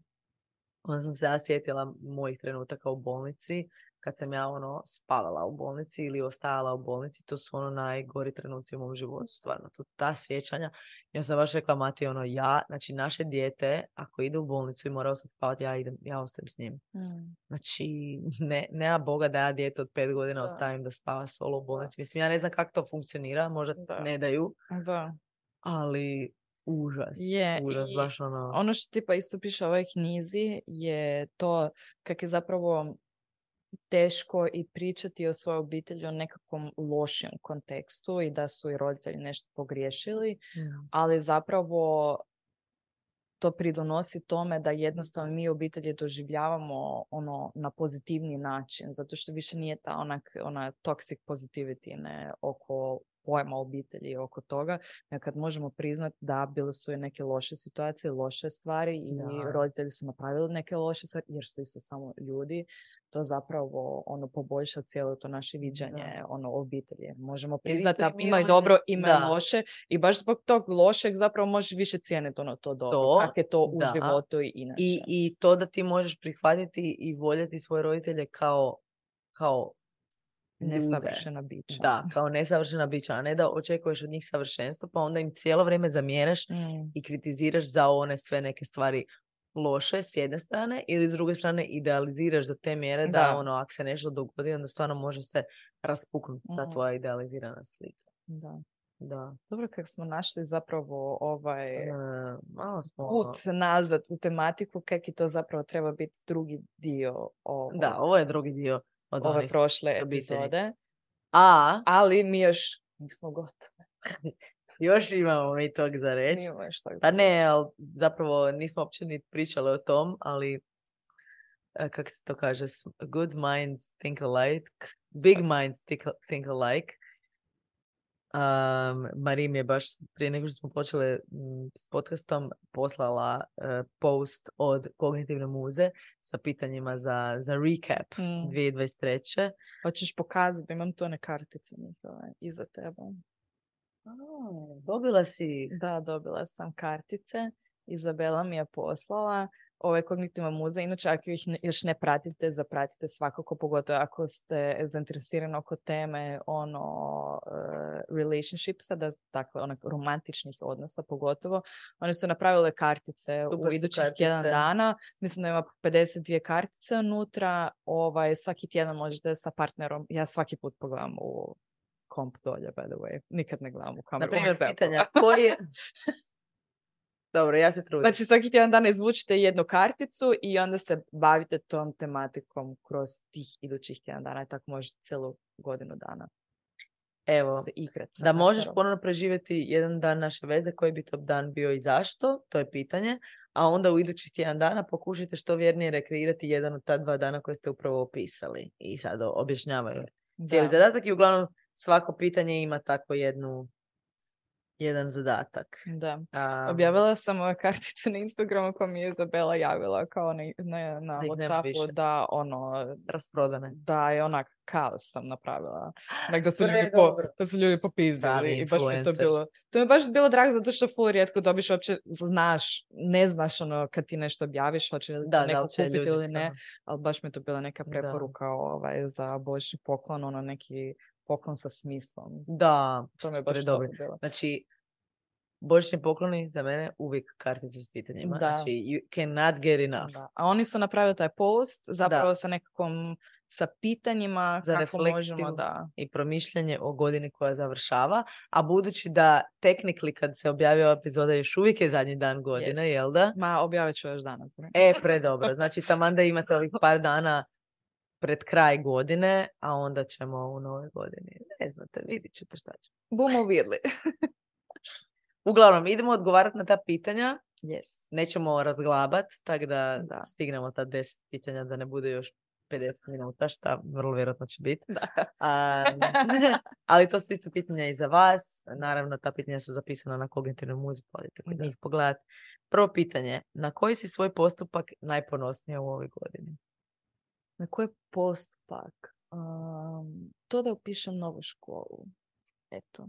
onda sam se ja sjetila mojih trenutaka u bolnici, kad sam ja ono spavala u bolnici ili ostajala u bolnici, to su ono najgori trenuci u mom životu, stvarno, to, ta sjećanja. Ja sam baš rekla Mati, ono, ja, znači naše dijete, ako ide u bolnicu i mora ostati spavati, ja idem, ja ostajem s njim. Mm. Znači, ne, nema Boga da ja dijete od pet godina Da. ostavim da spava solo u bolnici. Mislim, ja ne znam kako to funkcionira, možda Da. ne daju, Da. ali užas. Je, užas, i baš ono... Ono što ti pa isto piše u ovoj knjizi je to kak je zapravo teško i pričati o svojoj obitelji o nekakvom lošem kontekstu i da su i roditelji nešto pogriješili, ali zapravo to pridonosi tome da jednostavno mi obitelji doživljavamo ono na pozitivni način, zato što više nije ta onak, ona toxic positivity ne, oko pojma obitelji oko toga, kad možemo priznati da bile su i neke loše situacije, loše stvari i roditelji su napravili neke loše stvari jer su isto samo ljudi, to zapravo ono poboljša cijelo to naše viđanje ono obitelji. Možemo priznati da ima i dobro, ima i loše i baš zbog tog lošeg zapravo možeš više cijeniti ono to dobro. To, kako je to u životu i inače. I, I to da ti možeš prihvatiti i voljeti svoje roditelje kao, kao nesavršena bića. Da, kao nesavršena bića, a ne da očekuješ od njih savršenstvo, pa onda im cijelo vrijeme zamjeraš mm. i kritiziraš za one sve neke stvari loše s jedne strane ili s druge strane idealiziraš do te mjere da, ono, ako se nešto dogodi, onda stvarno može se raspuknuti ta mm. tvoja idealizirana slika. Da. Da. Dobro, kako smo našli zapravo ovaj e, malo smo... put nazad u tematiku, kak i to zapravo treba biti drugi dio. Ovo. Da, ovo je drugi dio od ove prošle epizode. A, ali mi još nismo gotovi. još imamo mi tog za reći. Pa ne, ali zapravo nismo uopće ni pričali o tom, ali e, kako se to kaže, good minds think alike, big minds think alike. Um, Mari mi je baš prije nego što smo počeli mm, s podcastom poslala uh, post od Kognitivne muze sa pitanjima za, za recap mm. 2023. Hoćeš pokazati, imam to one kartice njihove iza tebe. Dobila si? Da, dobila sam kartice. Izabela mi je poslala ove kognitivna muze. Inače, ako ih još ne pratite, zapratite svakako, pogotovo ako ste zainteresirani oko teme ono uh, relationshipsa, da, dakle, onak romantičnih odnosa pogotovo. Oni su napravile kartice Super u idućih tjedan dana. Mislim da ima 52 kartice unutra. Ovaj, svaki tjedan možete sa partnerom, ja svaki put pogledam u komp dolje, by the way. Nikad ne gledam u kameru. Na primjer, pitanja, koji je, Dobro, ja se trudim. Znači svaki tjedan dana izvučite jednu karticu i onda se bavite tom tematikom kroz tih idućih tjedan dana i tako možete celu godinu dana. Evo, se da možeš ponovno preživjeti jedan dan naše veze, koji bi to dan bio i zašto, to je pitanje, a onda u idućih tjedan dana pokušajte što vjernije rekreirati jedan od ta dva dana koje ste upravo opisali i sad objašnjavaju cijeli zadatak i uglavnom svako pitanje ima tako jednu jedan zadatak. Da. Um, Objavila sam ove kartice na Instagramu koja mi je Izabela javila kao na, na, na Whatsappu da ono... Rasprodane. Da, je onak kaos sam napravila. Nek da su, ljudi, po, da su ljudi popizdali i baš mi to bilo... To mi je baš bilo drago zato što full rijetko dobiš uopće znaš, ne znaš ono kad ti nešto objaviš, hoće li da, neko kupiti ili ne, ali baš mi je to bila neka preporuka ovaj, za božićni poklon, ono neki poklon sa smislom. Da, to mi je baš dobro. Znači, božićni pokloni za mene uvijek kartice s pitanjima. Da. Znači, you cannot get enough. Da. A oni su napravili taj post zapravo sa nekakvom sa pitanjima za kako možemo da... i promišljanje o godini koja završava, a budući da technically kad se objavi ova epizoda još uvijek je zadnji dan godine, yes. jel da? Ma objavit ću još danas. Ne? E, predobro. Znači, tamo da imate ovih par dana pred kraj godine, a onda ćemo u nove godini. Ne znate, vidit ćete šta će. Bumo vidli. Uglavnom, idemo odgovarati na ta pitanja. Yes. Nećemo razglabat, tako da, da, stignemo ta deset pitanja da ne bude još 50 minuta, šta vrlo vjerojatno će biti. ali to su isto pitanja i za vas. Naravno, ta pitanja su zapisana na kognitivnom muziku, ali kod njih pogledati. Prvo pitanje, na koji si svoj postupak najponosnija u ovoj godini? Na koji postupak? Um, to da upišem novu školu. Eto.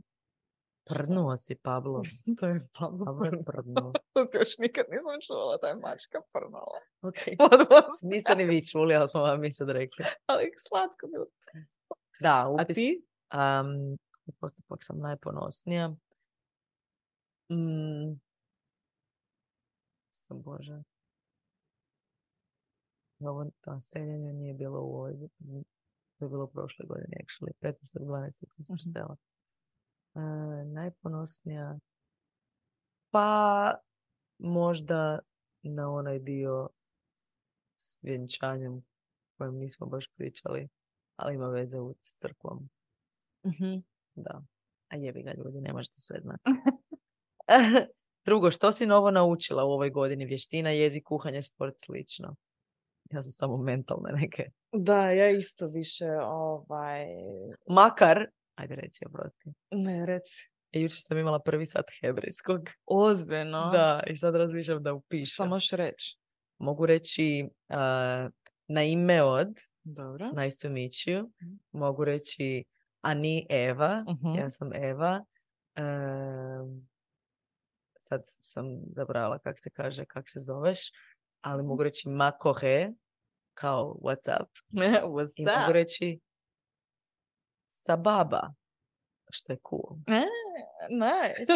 Prdnuo si, Pablo. Da je Pablo, Pablo prdnuo. to još nikad nisam čula da je mačka prnula. Ok. Niste ni vi čuli, ali smo vam mi sad rekli. ali slatko bilo. Da, upis. A ti? Um, postupak sam najponosnija. Mm. Sam Bože. Ovo to seljenje nije bilo u ovoj, to je bilo prošle godine, actually, 15.12. sam se presela. Uh, najponosnija, pa možda na onaj dio s vjenčanjem kojem nismo baš pričali, ali ima veze u- s crkvom. Mhm. Da. A jebi ga ljudi, ne možete sve znati. Drugo, što si novo naučila u ovoj godini? Vještina, jezik, kuhanje, sport, slično. Ja sam samo mentalne neke. Da, ja isto više, ovaj... Makar, ajde reci, oprosti. Ne, reci. E, jučer sam imala prvi sat hebrejskog. Ozbiljno. Da, i sad razmišljam da upišem. Šta možeš reći? Mogu reći uh, na ime od, Dobro. nice to meet you. Mogu reći Ani Eva, Mhm. ja sam Eva. Em, sad sam zabrala kak se kaže, kak se zoveš, ali mogu reći Makohe, kao what's up. What's I mogu reći Sababa, što je cool. Nice.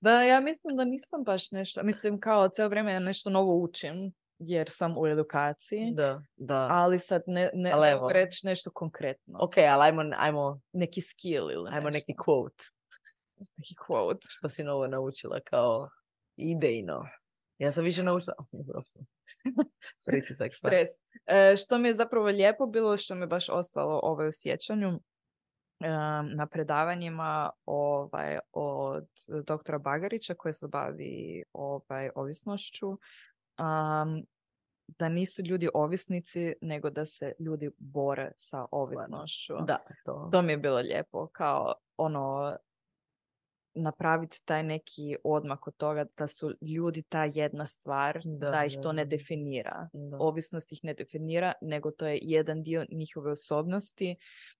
Da, ja mislim da nisam baš nešto, mislim kao cijelo vrijeme nešto novo učim, jer sam u edukaciji, Da, da. ali sad ne, ne, ne reći nešto konkretno. Ok, ali ajmo, ajmo, Neki skill ili ajmo nešto. neki quote. Neki quote. Što si novo naučila kao idejno. Ja sam više naučila... Pritisak. sad. Stres. E, što mi je zapravo lijepo bilo, što mi je baš ostalo ovaj u sjećanju, em, na predavanjima ovaj, od doktora Bagarića koji se bavi ovaj, ovisnošću, am, da nisu ljudi ovisnici, nego da se ljudi bore sa ovisnošću. Da, to. To mi je bilo lijepo, kao ono, napraviti taj neki odmak od toga da su ljudi ta jedna stvar, da, Da, ih to ne definira. Da. Ovisnost ih ne definira, nego to je jedan dio njihove osobnosti,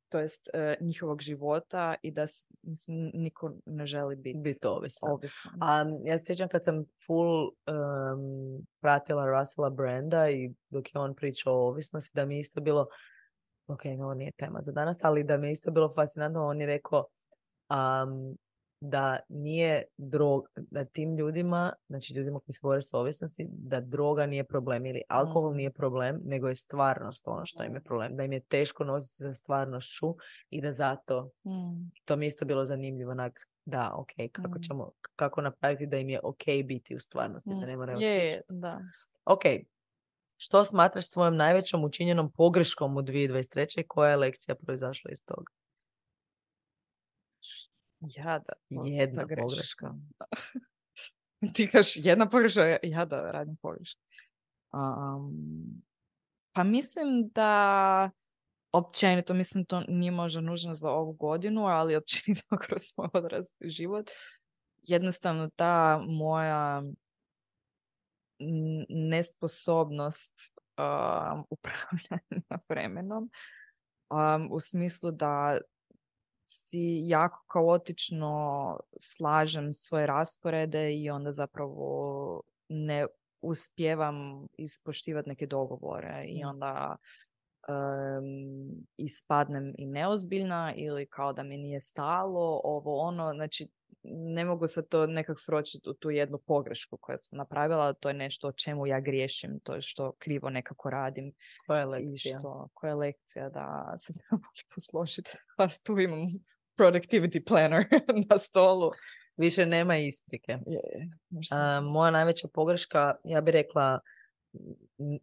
to jest e, njihovog života i da mislim, niko ne želi biti Biti ovisan. ovisan. A ja se sjećam kad sam full um, pratila Russella Branda i dok je on pričao o ovisnosti, da mi je isto bilo, ok, ovo nije tema za danas, ali da mi je isto bilo fascinantno, on je rekao um, da nije drog, da tim ljudima, znači ljudima koji se bore s ovisnosti, da droga nije problem ili alkohol Mm. nije problem, nego je stvarnost ono što im je problem. Da im je teško nositi sa stvarnošću i da zato Mm. to mi je isto bilo zanimljivo, onak, da, ok, kako Mm. ćemo, kako napraviti da im je ok biti u stvarnosti, da Mm. ne moraju... Je, da. Ok, što smatraš svojom najvećom učinjenom pogreškom u 2023. i koja je lekcija proizašla iz toga? Jada. o, Jedna pogreška. Ti kaš jedna pogreška, ja- ja da radim pogreške. Um, pa mislim da općenito, mislim to nije možda nužno za ovu godinu, ali općenito kroz svoj odrasli život. Jednostavno ta moja nesposobnost um, upravljanja vremenom um, u smislu da si jako kaotično slažem svoje rasporede i onda zapravo ne uspijevam ispoštivati neke dogovore i onda em, ispadnem i neozbiljna ili kao da mi nije stalo, ovo ono, znači ne mogu se to nekak sročiti u tu jednu pogrešku koju sam napravila, to je nešto o čemu ja griješim, to je što krivo nekako radim Koja je i lekcija? što, koja je lekcija da se treba posložiti. Pa tu imam productivity planner na stolu. Više nema isprike. Je, je, A, moja najveća pogreška, ja bih rekla,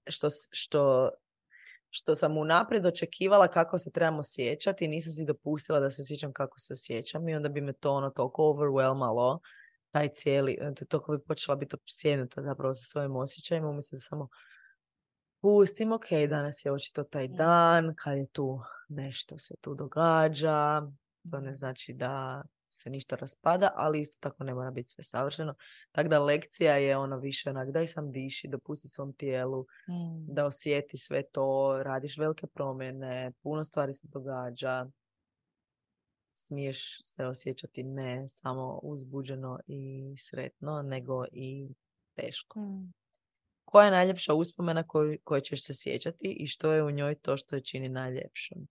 što, što, što sam unaprijed očekivala kako se trebamo sjećati i nisam si dopustila da se osjećam kako se osjećam i onda bi me to ono toliko overwhelmalo, taj cijeli, to toliko bi počela biti opsjednuta zapravo sa svojim osjećajima, umjesto da samo pustim, ok, danas je očito taj dan, kad je tu nešto se tu događa, to ne znači da se ništa raspada, ali isto tako ne mora biti sve savršeno. Tako da lekcija je ono više onak, daj sam diši, dopusti svom tijelu Mm. da osjeti sve to, radiš velike promjene, puno stvari se događa, smiješ se osjećati ne samo uzbuđeno i sretno, nego i teško. Mm. Koja je najljepša uspomena koju, koje ćeš se sjećati i što je u njoj to što je čini najljepšom?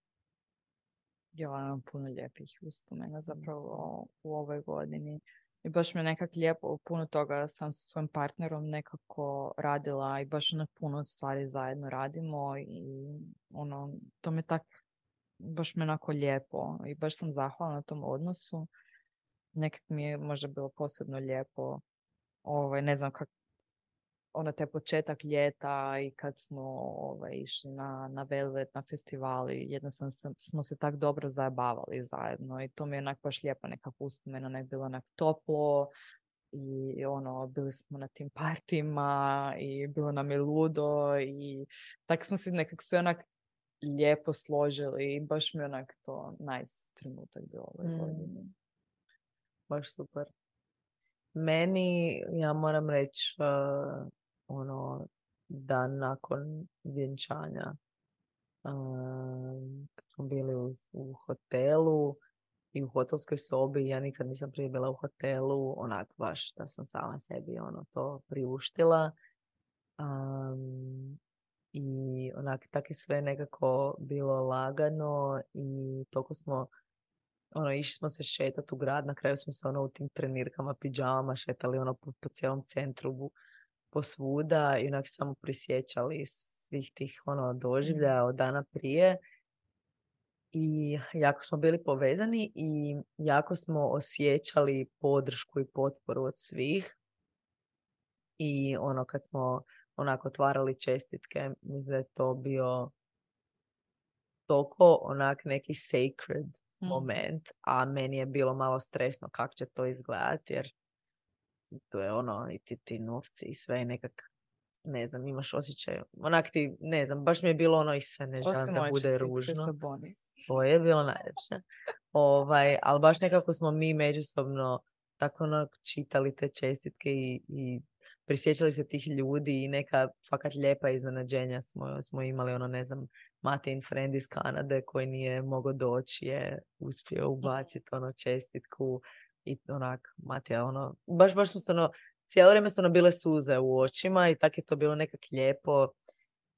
Imam puno lijepih uspomena zapravo u ovoj godini. I baš mi je nekak lijepo, puno toga sam sa svojim partnerom nekako radila i baš na puno stvari zajedno radimo i ono, to mi tak, baš mi je onako lijepo i baš sam zahvalna na tom odnosu. Nekak mi je možda bilo posebno lijepo, ovaj, ne znam kak, ono te početak ljeta i kad smo ovaj, išli na, na Velvet, na festivali, jednostavno sam, smo se tak dobro zajebavali zajedno i to mi je onak baš lijepa nekakva uspomena, onak bilo onak toplo i ono, bili smo na tim partima i bilo nam je ludo i tako smo se nekak sve onak lijepo složili i baš mi je onak to nice trenutak bio ovoj Mm. godini. Baš super. Meni, ja moram reći, uh, ono, da nakon vjenčanja, um, smo bili u, u hotelu i u hotelskoj sobi, ja nikad nisam prije bila u hotelu, onak baš da sam sama sebi ono to priuštila. Um, I onak tak je sve nekako bilo lagano i toliko smo ono, išli smo se šetati u grad, na kraju smo se ono u tim trenirkama, pidžamama šetali ono po, po cijelom centru, bu- po svuda i onak samo prisjećali svih tih ono doživljaja od dana prije. I jako smo bili povezani i jako smo osjećali podršku i potporu od svih. I ono kad smo onako otvarali čestitke, mislim da je to bio toliko onak neki sacred Mm. moment, a meni je bilo malo stresno kako će to izgledati, jer to je ono, i ti, ti novci i sve i nekak, ne znam, imaš osjećaj, onak ti, ne znam, baš mi je bilo ono i se ne želim da bude ružno. To je bilo najljepše. Ovaj, ali baš nekako smo mi međusobno tako ono čitali te čestitke i, i prisjećali se tih ljudi i neka fakat lijepa iznenađenja smo, smo imali, ono ne znam, Matin friend iz Kanade koji nije mogao doći je uspio ubaciti ono čestitku i onak, Matija, ono, baš, baš smo se ono, cijelo vrijeme su ono bile suze u očima i tako je to bilo nekak lijepo.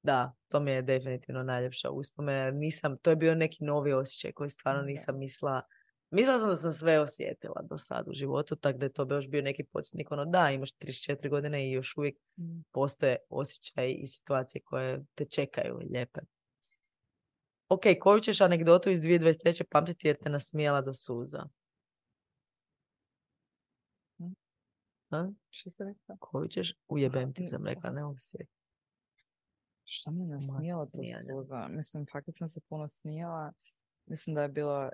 Da, to mi je definitivno najljepša uspomena. Nisam, to je bio neki novi osjećaj koji stvarno nisam mislila. Mislila sam da sam sve osjetila do sad u životu, tako da je to još bio neki podsjetnik. Ono, da, imaš 34 godine i još uvijek Mm. postoje osjećaji i situacije koje te čekaju lijepe. Ok, koju ćeš anegdotu iz 2023. pamtiti jer te nasmijala do suza? A? Što ste rekla? Koju ćeš? Ujebem ti sam rekla, ne mogu se sjetiti. Što me nasmijala to smijanja. suza? Mislim, fakat sam se puno smijala. Mislim da je bilo...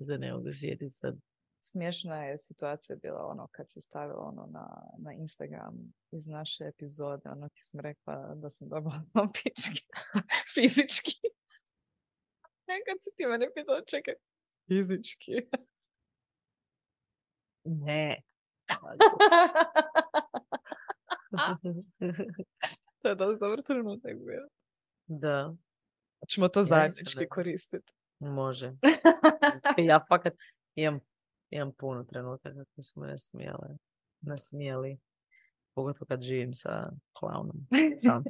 Se ne mogu sjetiti sad. Smiješna je situacija bila ono kad se stavila ono na, na Instagram iz naše epizode. Ono ti sam rekla da sam dobila pičke fizički. Nekad si ti mene pitala, čekaj, fizički. Ne. to je dosta dobar trenutak bio. da, Ćemo to Ja zajednički koristiti. može. Ja fakat imam, imam puno trenutaka koji su me nasmijale. Nasmijali. Pogotovo kad živim sa klaunom.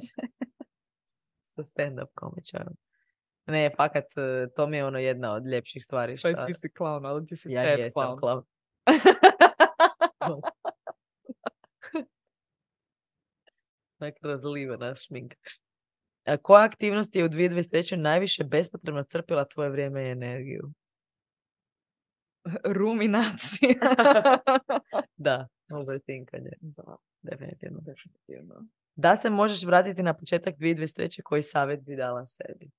Sa stand-up komičarom. Ne, fakat, eh, to mi je ono jedna od ljepših stvari Pa što... i ti si klaun, ali ti si Ja sad jesam klaun. Neka razlivena šminka. A koja aktivnost je u 2023. najviše bespotrebno crpila tvoje vrijeme i energiju? Ruminacija. Da, overthinkanje. da, Definitivno. definitivno. Da se možeš vratiti na početak 2023. koji savjet bi dala sebi?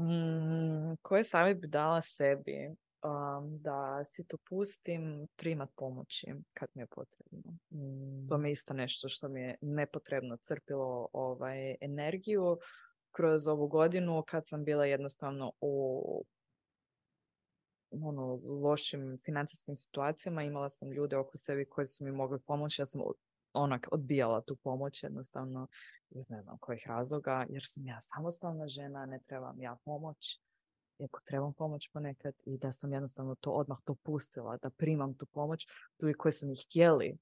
Mm, koje savjet bi dala sebi? Um, da si to pustim primat pomoći kad mi je potrebno. To mi je isto nešto što mi je nepotrebno crpilo ovaj, energiju kroz ovu godinu kad sam bila jednostavno u ono, lošim financijskim situacijama. Imala sam ljude oko sebi koji su mi mogli pomoći. Ja sam onak odbijala tu pomoć jednostavno iz ne znam kojih razloga jer sam ja samostalna žena, ne trebam ja pomoć. Iako trebam pomoć ponekad i da sam jednostavno to odmah to pustila, da primam tu pomoć, ljudi koji su mi htjeli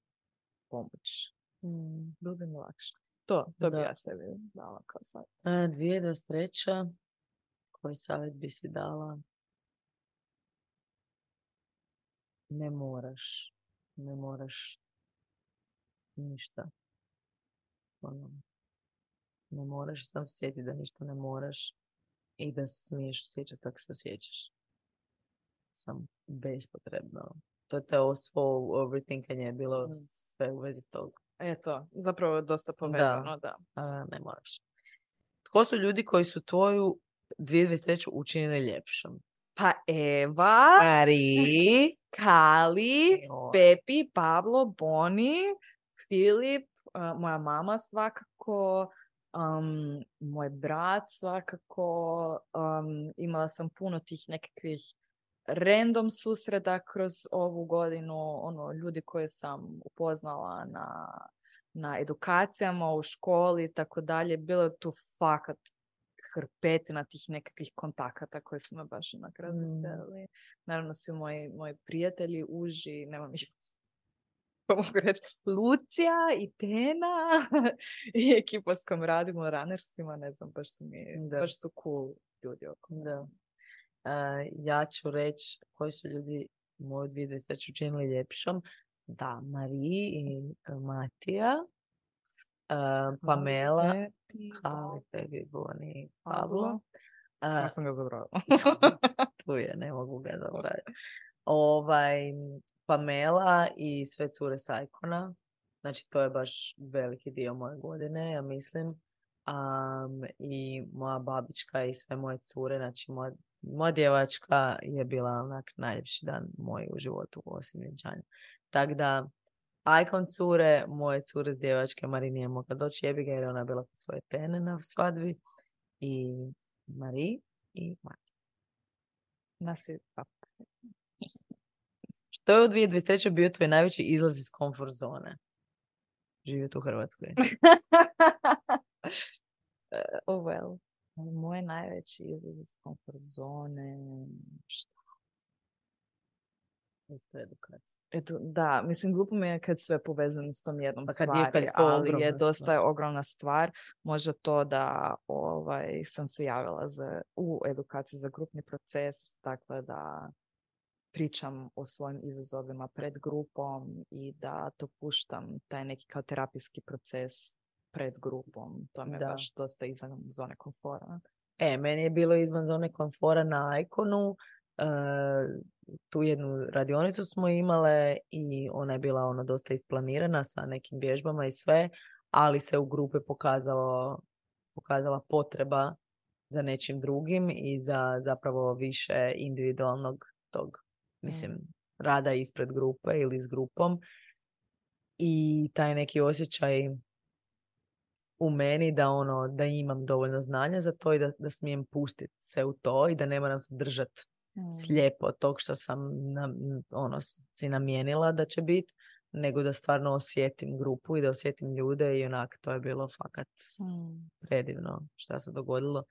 pomoć. Mm, bilo bi mi lakše. To, to bi Da. ja sebi dala kao sad. A, 2023. Koji savjet bi si dala? Ne moraš. Ne moraš ništa. Ono, ne moraš, sam se sjeti da ništa ne moraš i da smiješ osjećati kako se osjećaš. Sam bespotrebno to je to svo overthinkanje je bilo Mm. sve u vezi toga. Eto, zapravo je dosta povezano, da. A, ne moraš. Tko su ljudi koji su tvoju 2023 učinili ljepšom? Pa Eva, Mari. Kali, Evo. Pepi, Pablo, Boni, Filip, uh, moja mama svakako, um, moj brat svakako. Um, imala sam puno tih nekakvih random susreda kroz ovu godinu, ono, ljudi koje sam upoznala na, na edukacijama u školi i tako dalje. Bilo je tu fakat hrpetina tih nekakvih kontakata koje su me baš onak razveselili. Naravno svi moji, moji prijatelji, uži, nemam ih mogu reći, Lucija i Tena i ekipa s kojom radimo runnersima, ne znam, baš su mi, Da. baš su cool ljudi oko. Da. E, ja ću reći koji su ljudi moju 2023 učinili ljepšom. Da, Mariji i e, Matija, e, Pamela, Kali, Pepi, Boni, Pablo. Pablo. E, sam ga zaboravila. tu je, ne mogu ga zaboraviti. Ovaj, Pamela i sve cure Sajkona. Znači, to je baš veliki dio moje godine, ja mislim. Am, I moja babička i sve moje cure, znači moja, moja djevačka je bila onak najljepši dan moj u životu osim vjenčanja. Tako da, Icon cure, moje cure s djevačke, Mari nije mogla doći jebi ga jer je ona bila kod svoje tene na svadbi. I Mari i Mati. Nas je pa, Što je u 2023. bio tvoj najveći izlaz iz komfort zone? Živjeti u Hrvatskoj. Eh, oh well. Moj najveći izlaz iz komfort zone. Šta? Isto edukacija. Eto, da, mislim, glupo mi je kad sve povezano s tom jednom Pa kad je- stvari, kad je ali je dosta stvar. ogromna stvar. Možda to da ovaj, sam se javila za, u edukaciji za grupni proces, dakle da pričam o svojim izazovima pred grupom i da to puštam, taj neki kao terapijski proces pred grupom. To mi je Da. baš dosta izvan zone komfora. E, meni je bilo izvan zone komfora na Iconu. e, tu jednu radionicu smo imale i ona je bila ono dosta isplanirana sa nekim vježbama i sve, ali se u grupe pokazalo, pokazala potreba za nečim drugim i za zapravo više individualnog tog, mislim, rada ispred grupe ili s grupom. I taj neki osjećaj u meni da ono da imam dovoljno znanja za to i da, da smijem pustiti se u to i da ne moram se držat slijepo tog što sam nam, ono si namijenila da će biti, nego da stvarno osjetim grupu i da osjetim ljude i onak to je bilo fakat Mm. predivno šta se dogodilo.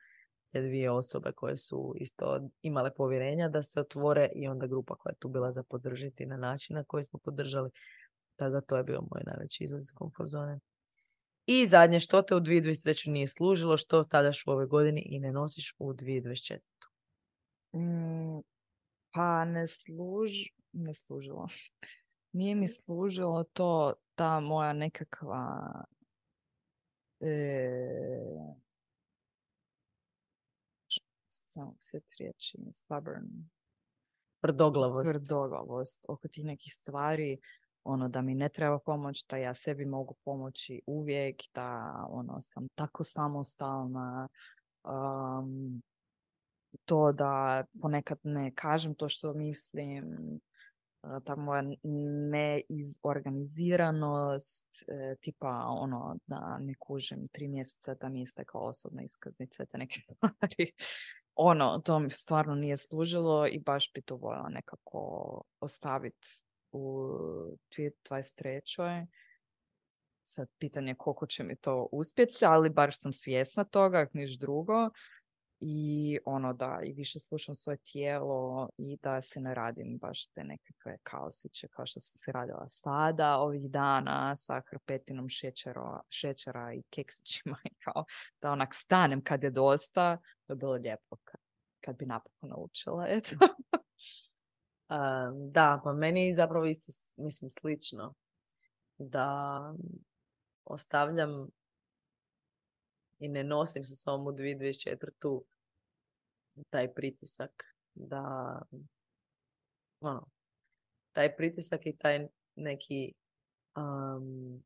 Te dvije osobe koje su isto imale povjerenja da se otvore i onda grupa koja je tu bila za podržiti na način na koji smo podržali. Tako da to je bio moj najveći izlaz iz komfort zone. I zadnje, što te u 2023. nije služilo, što stavljaš u ove godini i ne nosiš u 2024. Mm, pa ne služ, ne služilo. Nije mi služilo to, ta moja nekakva e, samo se riječi, stubborn, Tvrdoglavost. tvrdoglavost oko tih nekih stvari, ono da mi ne treba pomoć, da ja sebi mogu pomoći uvijek, da ono sam tako samostalna, um, to da ponekad ne kažem to što mislim, a, ta moja neizorganiziranost, e, tipa ono da ne kužim tri mjeseca da mi je istekla osobna iskaznica, te neke stvari. Ono, to mi stvarno nije služilo i baš bi to voljela nekako ostaviti u 2023. Sad pitanje koliko će mi to uspjeti, ali bar sam svjesna toga, niš drugo. I ono da i više slušam svoje tijelo i da se ne radim baš te nekakve kaosiće kao što sam se radila sada, ovih dana sa hrpetinom šećera, šećera i keksićima i kao da onak stanem kad je dosta, to je bilo lijepo kad, kad bi napokon naučila, eto. A, da, pa meni je zapravo isto, mislim, slično. Da ostavljam i ne nosim sa sobom u 2024. taj pritisak da ono, taj pritisak i taj neki um,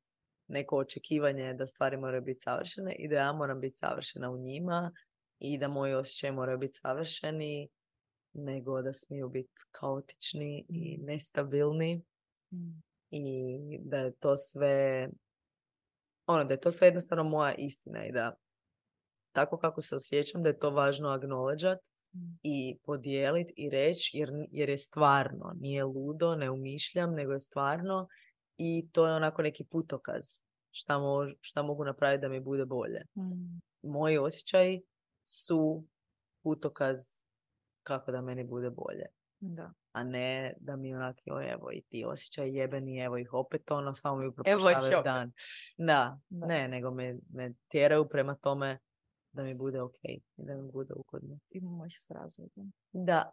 neko očekivanje da stvari moraju biti savršene i da ja moram biti savršena u njima i da moji osjećaji moraju biti savršeni nego da smiju biti kaotični i nestabilni Mm. i da je to sve ono da je to sve jednostavno moja istina i da tako kako se osjećam da je to važno acknowledgeat Mm. i podijeliti i reći jer, jer je stvarno, nije ludo, ne umišljam, nego je stvarno i to je onako neki putokaz šta, mo- šta mogu napraviti da mi bude bolje. Mm. Moji osjećaji su putokaz kako da meni bude bolje Da. a ne da mi onak, joj, evo i ti osjećaj jebeni, evo ih opet ono, samo mi opet. dan. Da, Da. ne, nego me, me tjeraju prema tome da mi bude ok i da mi bude ugodno. Imamo ih s razlogom. Da.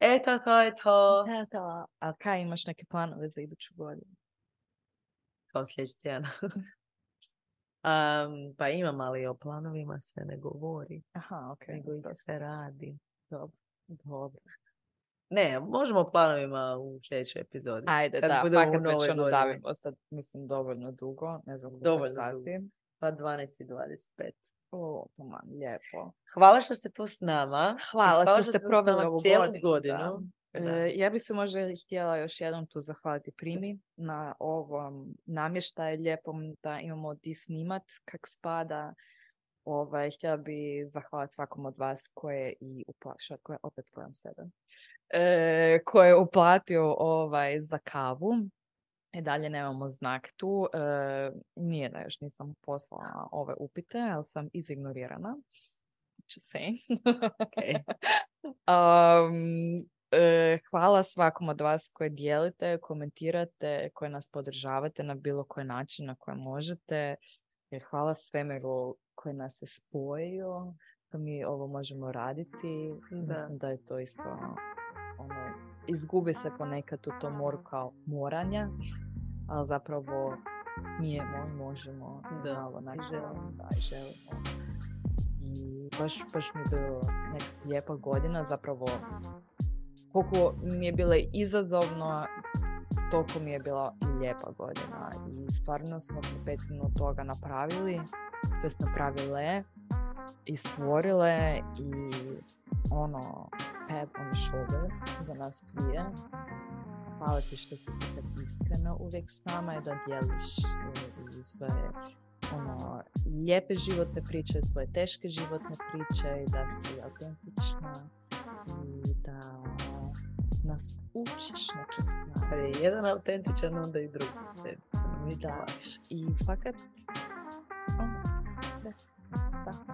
Eto, to je to. Eto, a kaj imaš neke planove za iduću godinu? Kao sljedeći tjedan. Am, pa imam, ali o planovima se ne govori, Aha, ok. nego ih se radi. Dobro. Dobro. Ne, možemo o planovima u sljedećoj epizodi. Ajde, Kad da, budemo novoj već ono davimo sad, mislim, dovoljno dugo, ne znam Dovoljno sati. dugo. Pa 12 i 25. O, taman, lijepo. Hvala što ste tu s nama. Hvala Hvala što što ste proveli ovu cijelu godinu. godinu. E, ja bi se možda htjela još jednom tu zahvaliti Primi na ovom namještaju lijepom da imamo di snimat kak spada. Ovaj, htjela bi zahvaliti svakom od vas koje i uplaša, koje opet tvojom sebe, e, koje je uplatio ovaj, za kavu. I dalje nemamo znak tu. E, nije da još nisam poslala ove upite, ali sam izignorirana. Saying. Ok. Um, e, hvala svakom od vas koji dijelite, komentirate, koji nas podržavate na bilo koji način na koji možete. Jer hvala svemiru koji nas je spojio, da mi ovo možemo raditi. Da. Mislim da je to isto ono, izgubi se ponekad u tom moru kao moranja, ali zapravo smijemo i možemo Da, malo i onako, želimo. da, želimo. I baš, baš mi je bilo neka lijepa godina, zapravo koliko mi je bilo izazovno, toliko mi je bila i lijepa godina. I stvarno smo petinu toga napravili, to jest napravile i stvorile i ono, pat on the shoulder za nas dvije. Hvala ti što si ti tak iskrena uvijek s nama i da dijeliš e, i svoje ono, lijepe životne priče, svoje teške životne priče i da si autentična i da nas učiš neke stvari. Jedan autentičan, onda i drugi autentičan. Mi Da. I fakat, ono, sve, tako.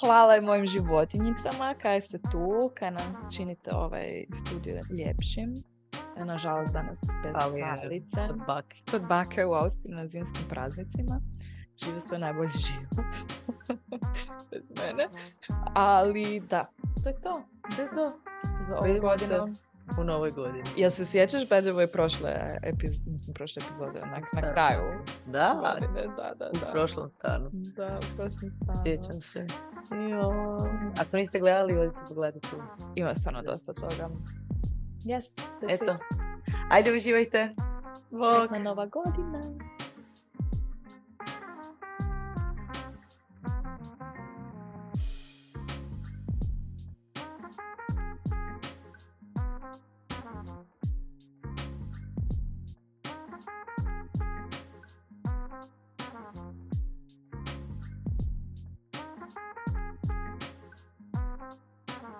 Hvala i mojim životinjicama kaj ste tu, kaj nam činite ovaj studio ljepšim. E, Nažalost danas bez Ali je palice. Od bake. Kod bake u Austriji na zimskim praznicima. Žive svoj najbolji život. bez mene. Ali da, to je to. To je to. Za ovu godinu. U novoj godini. Jel se sjećaš way prošle, epiz- mislim, prošle epizode, na, na kraju Da, godine, da, da, u da. prošlom stanu. Da, u prošlom stanu. Sjećam se. Jo. Ako niste gledali, odite pogledati. Ima stvarno dosta toga. Yes, Eto. it. Ajde, uživajte. Bog. Sretna nova godina.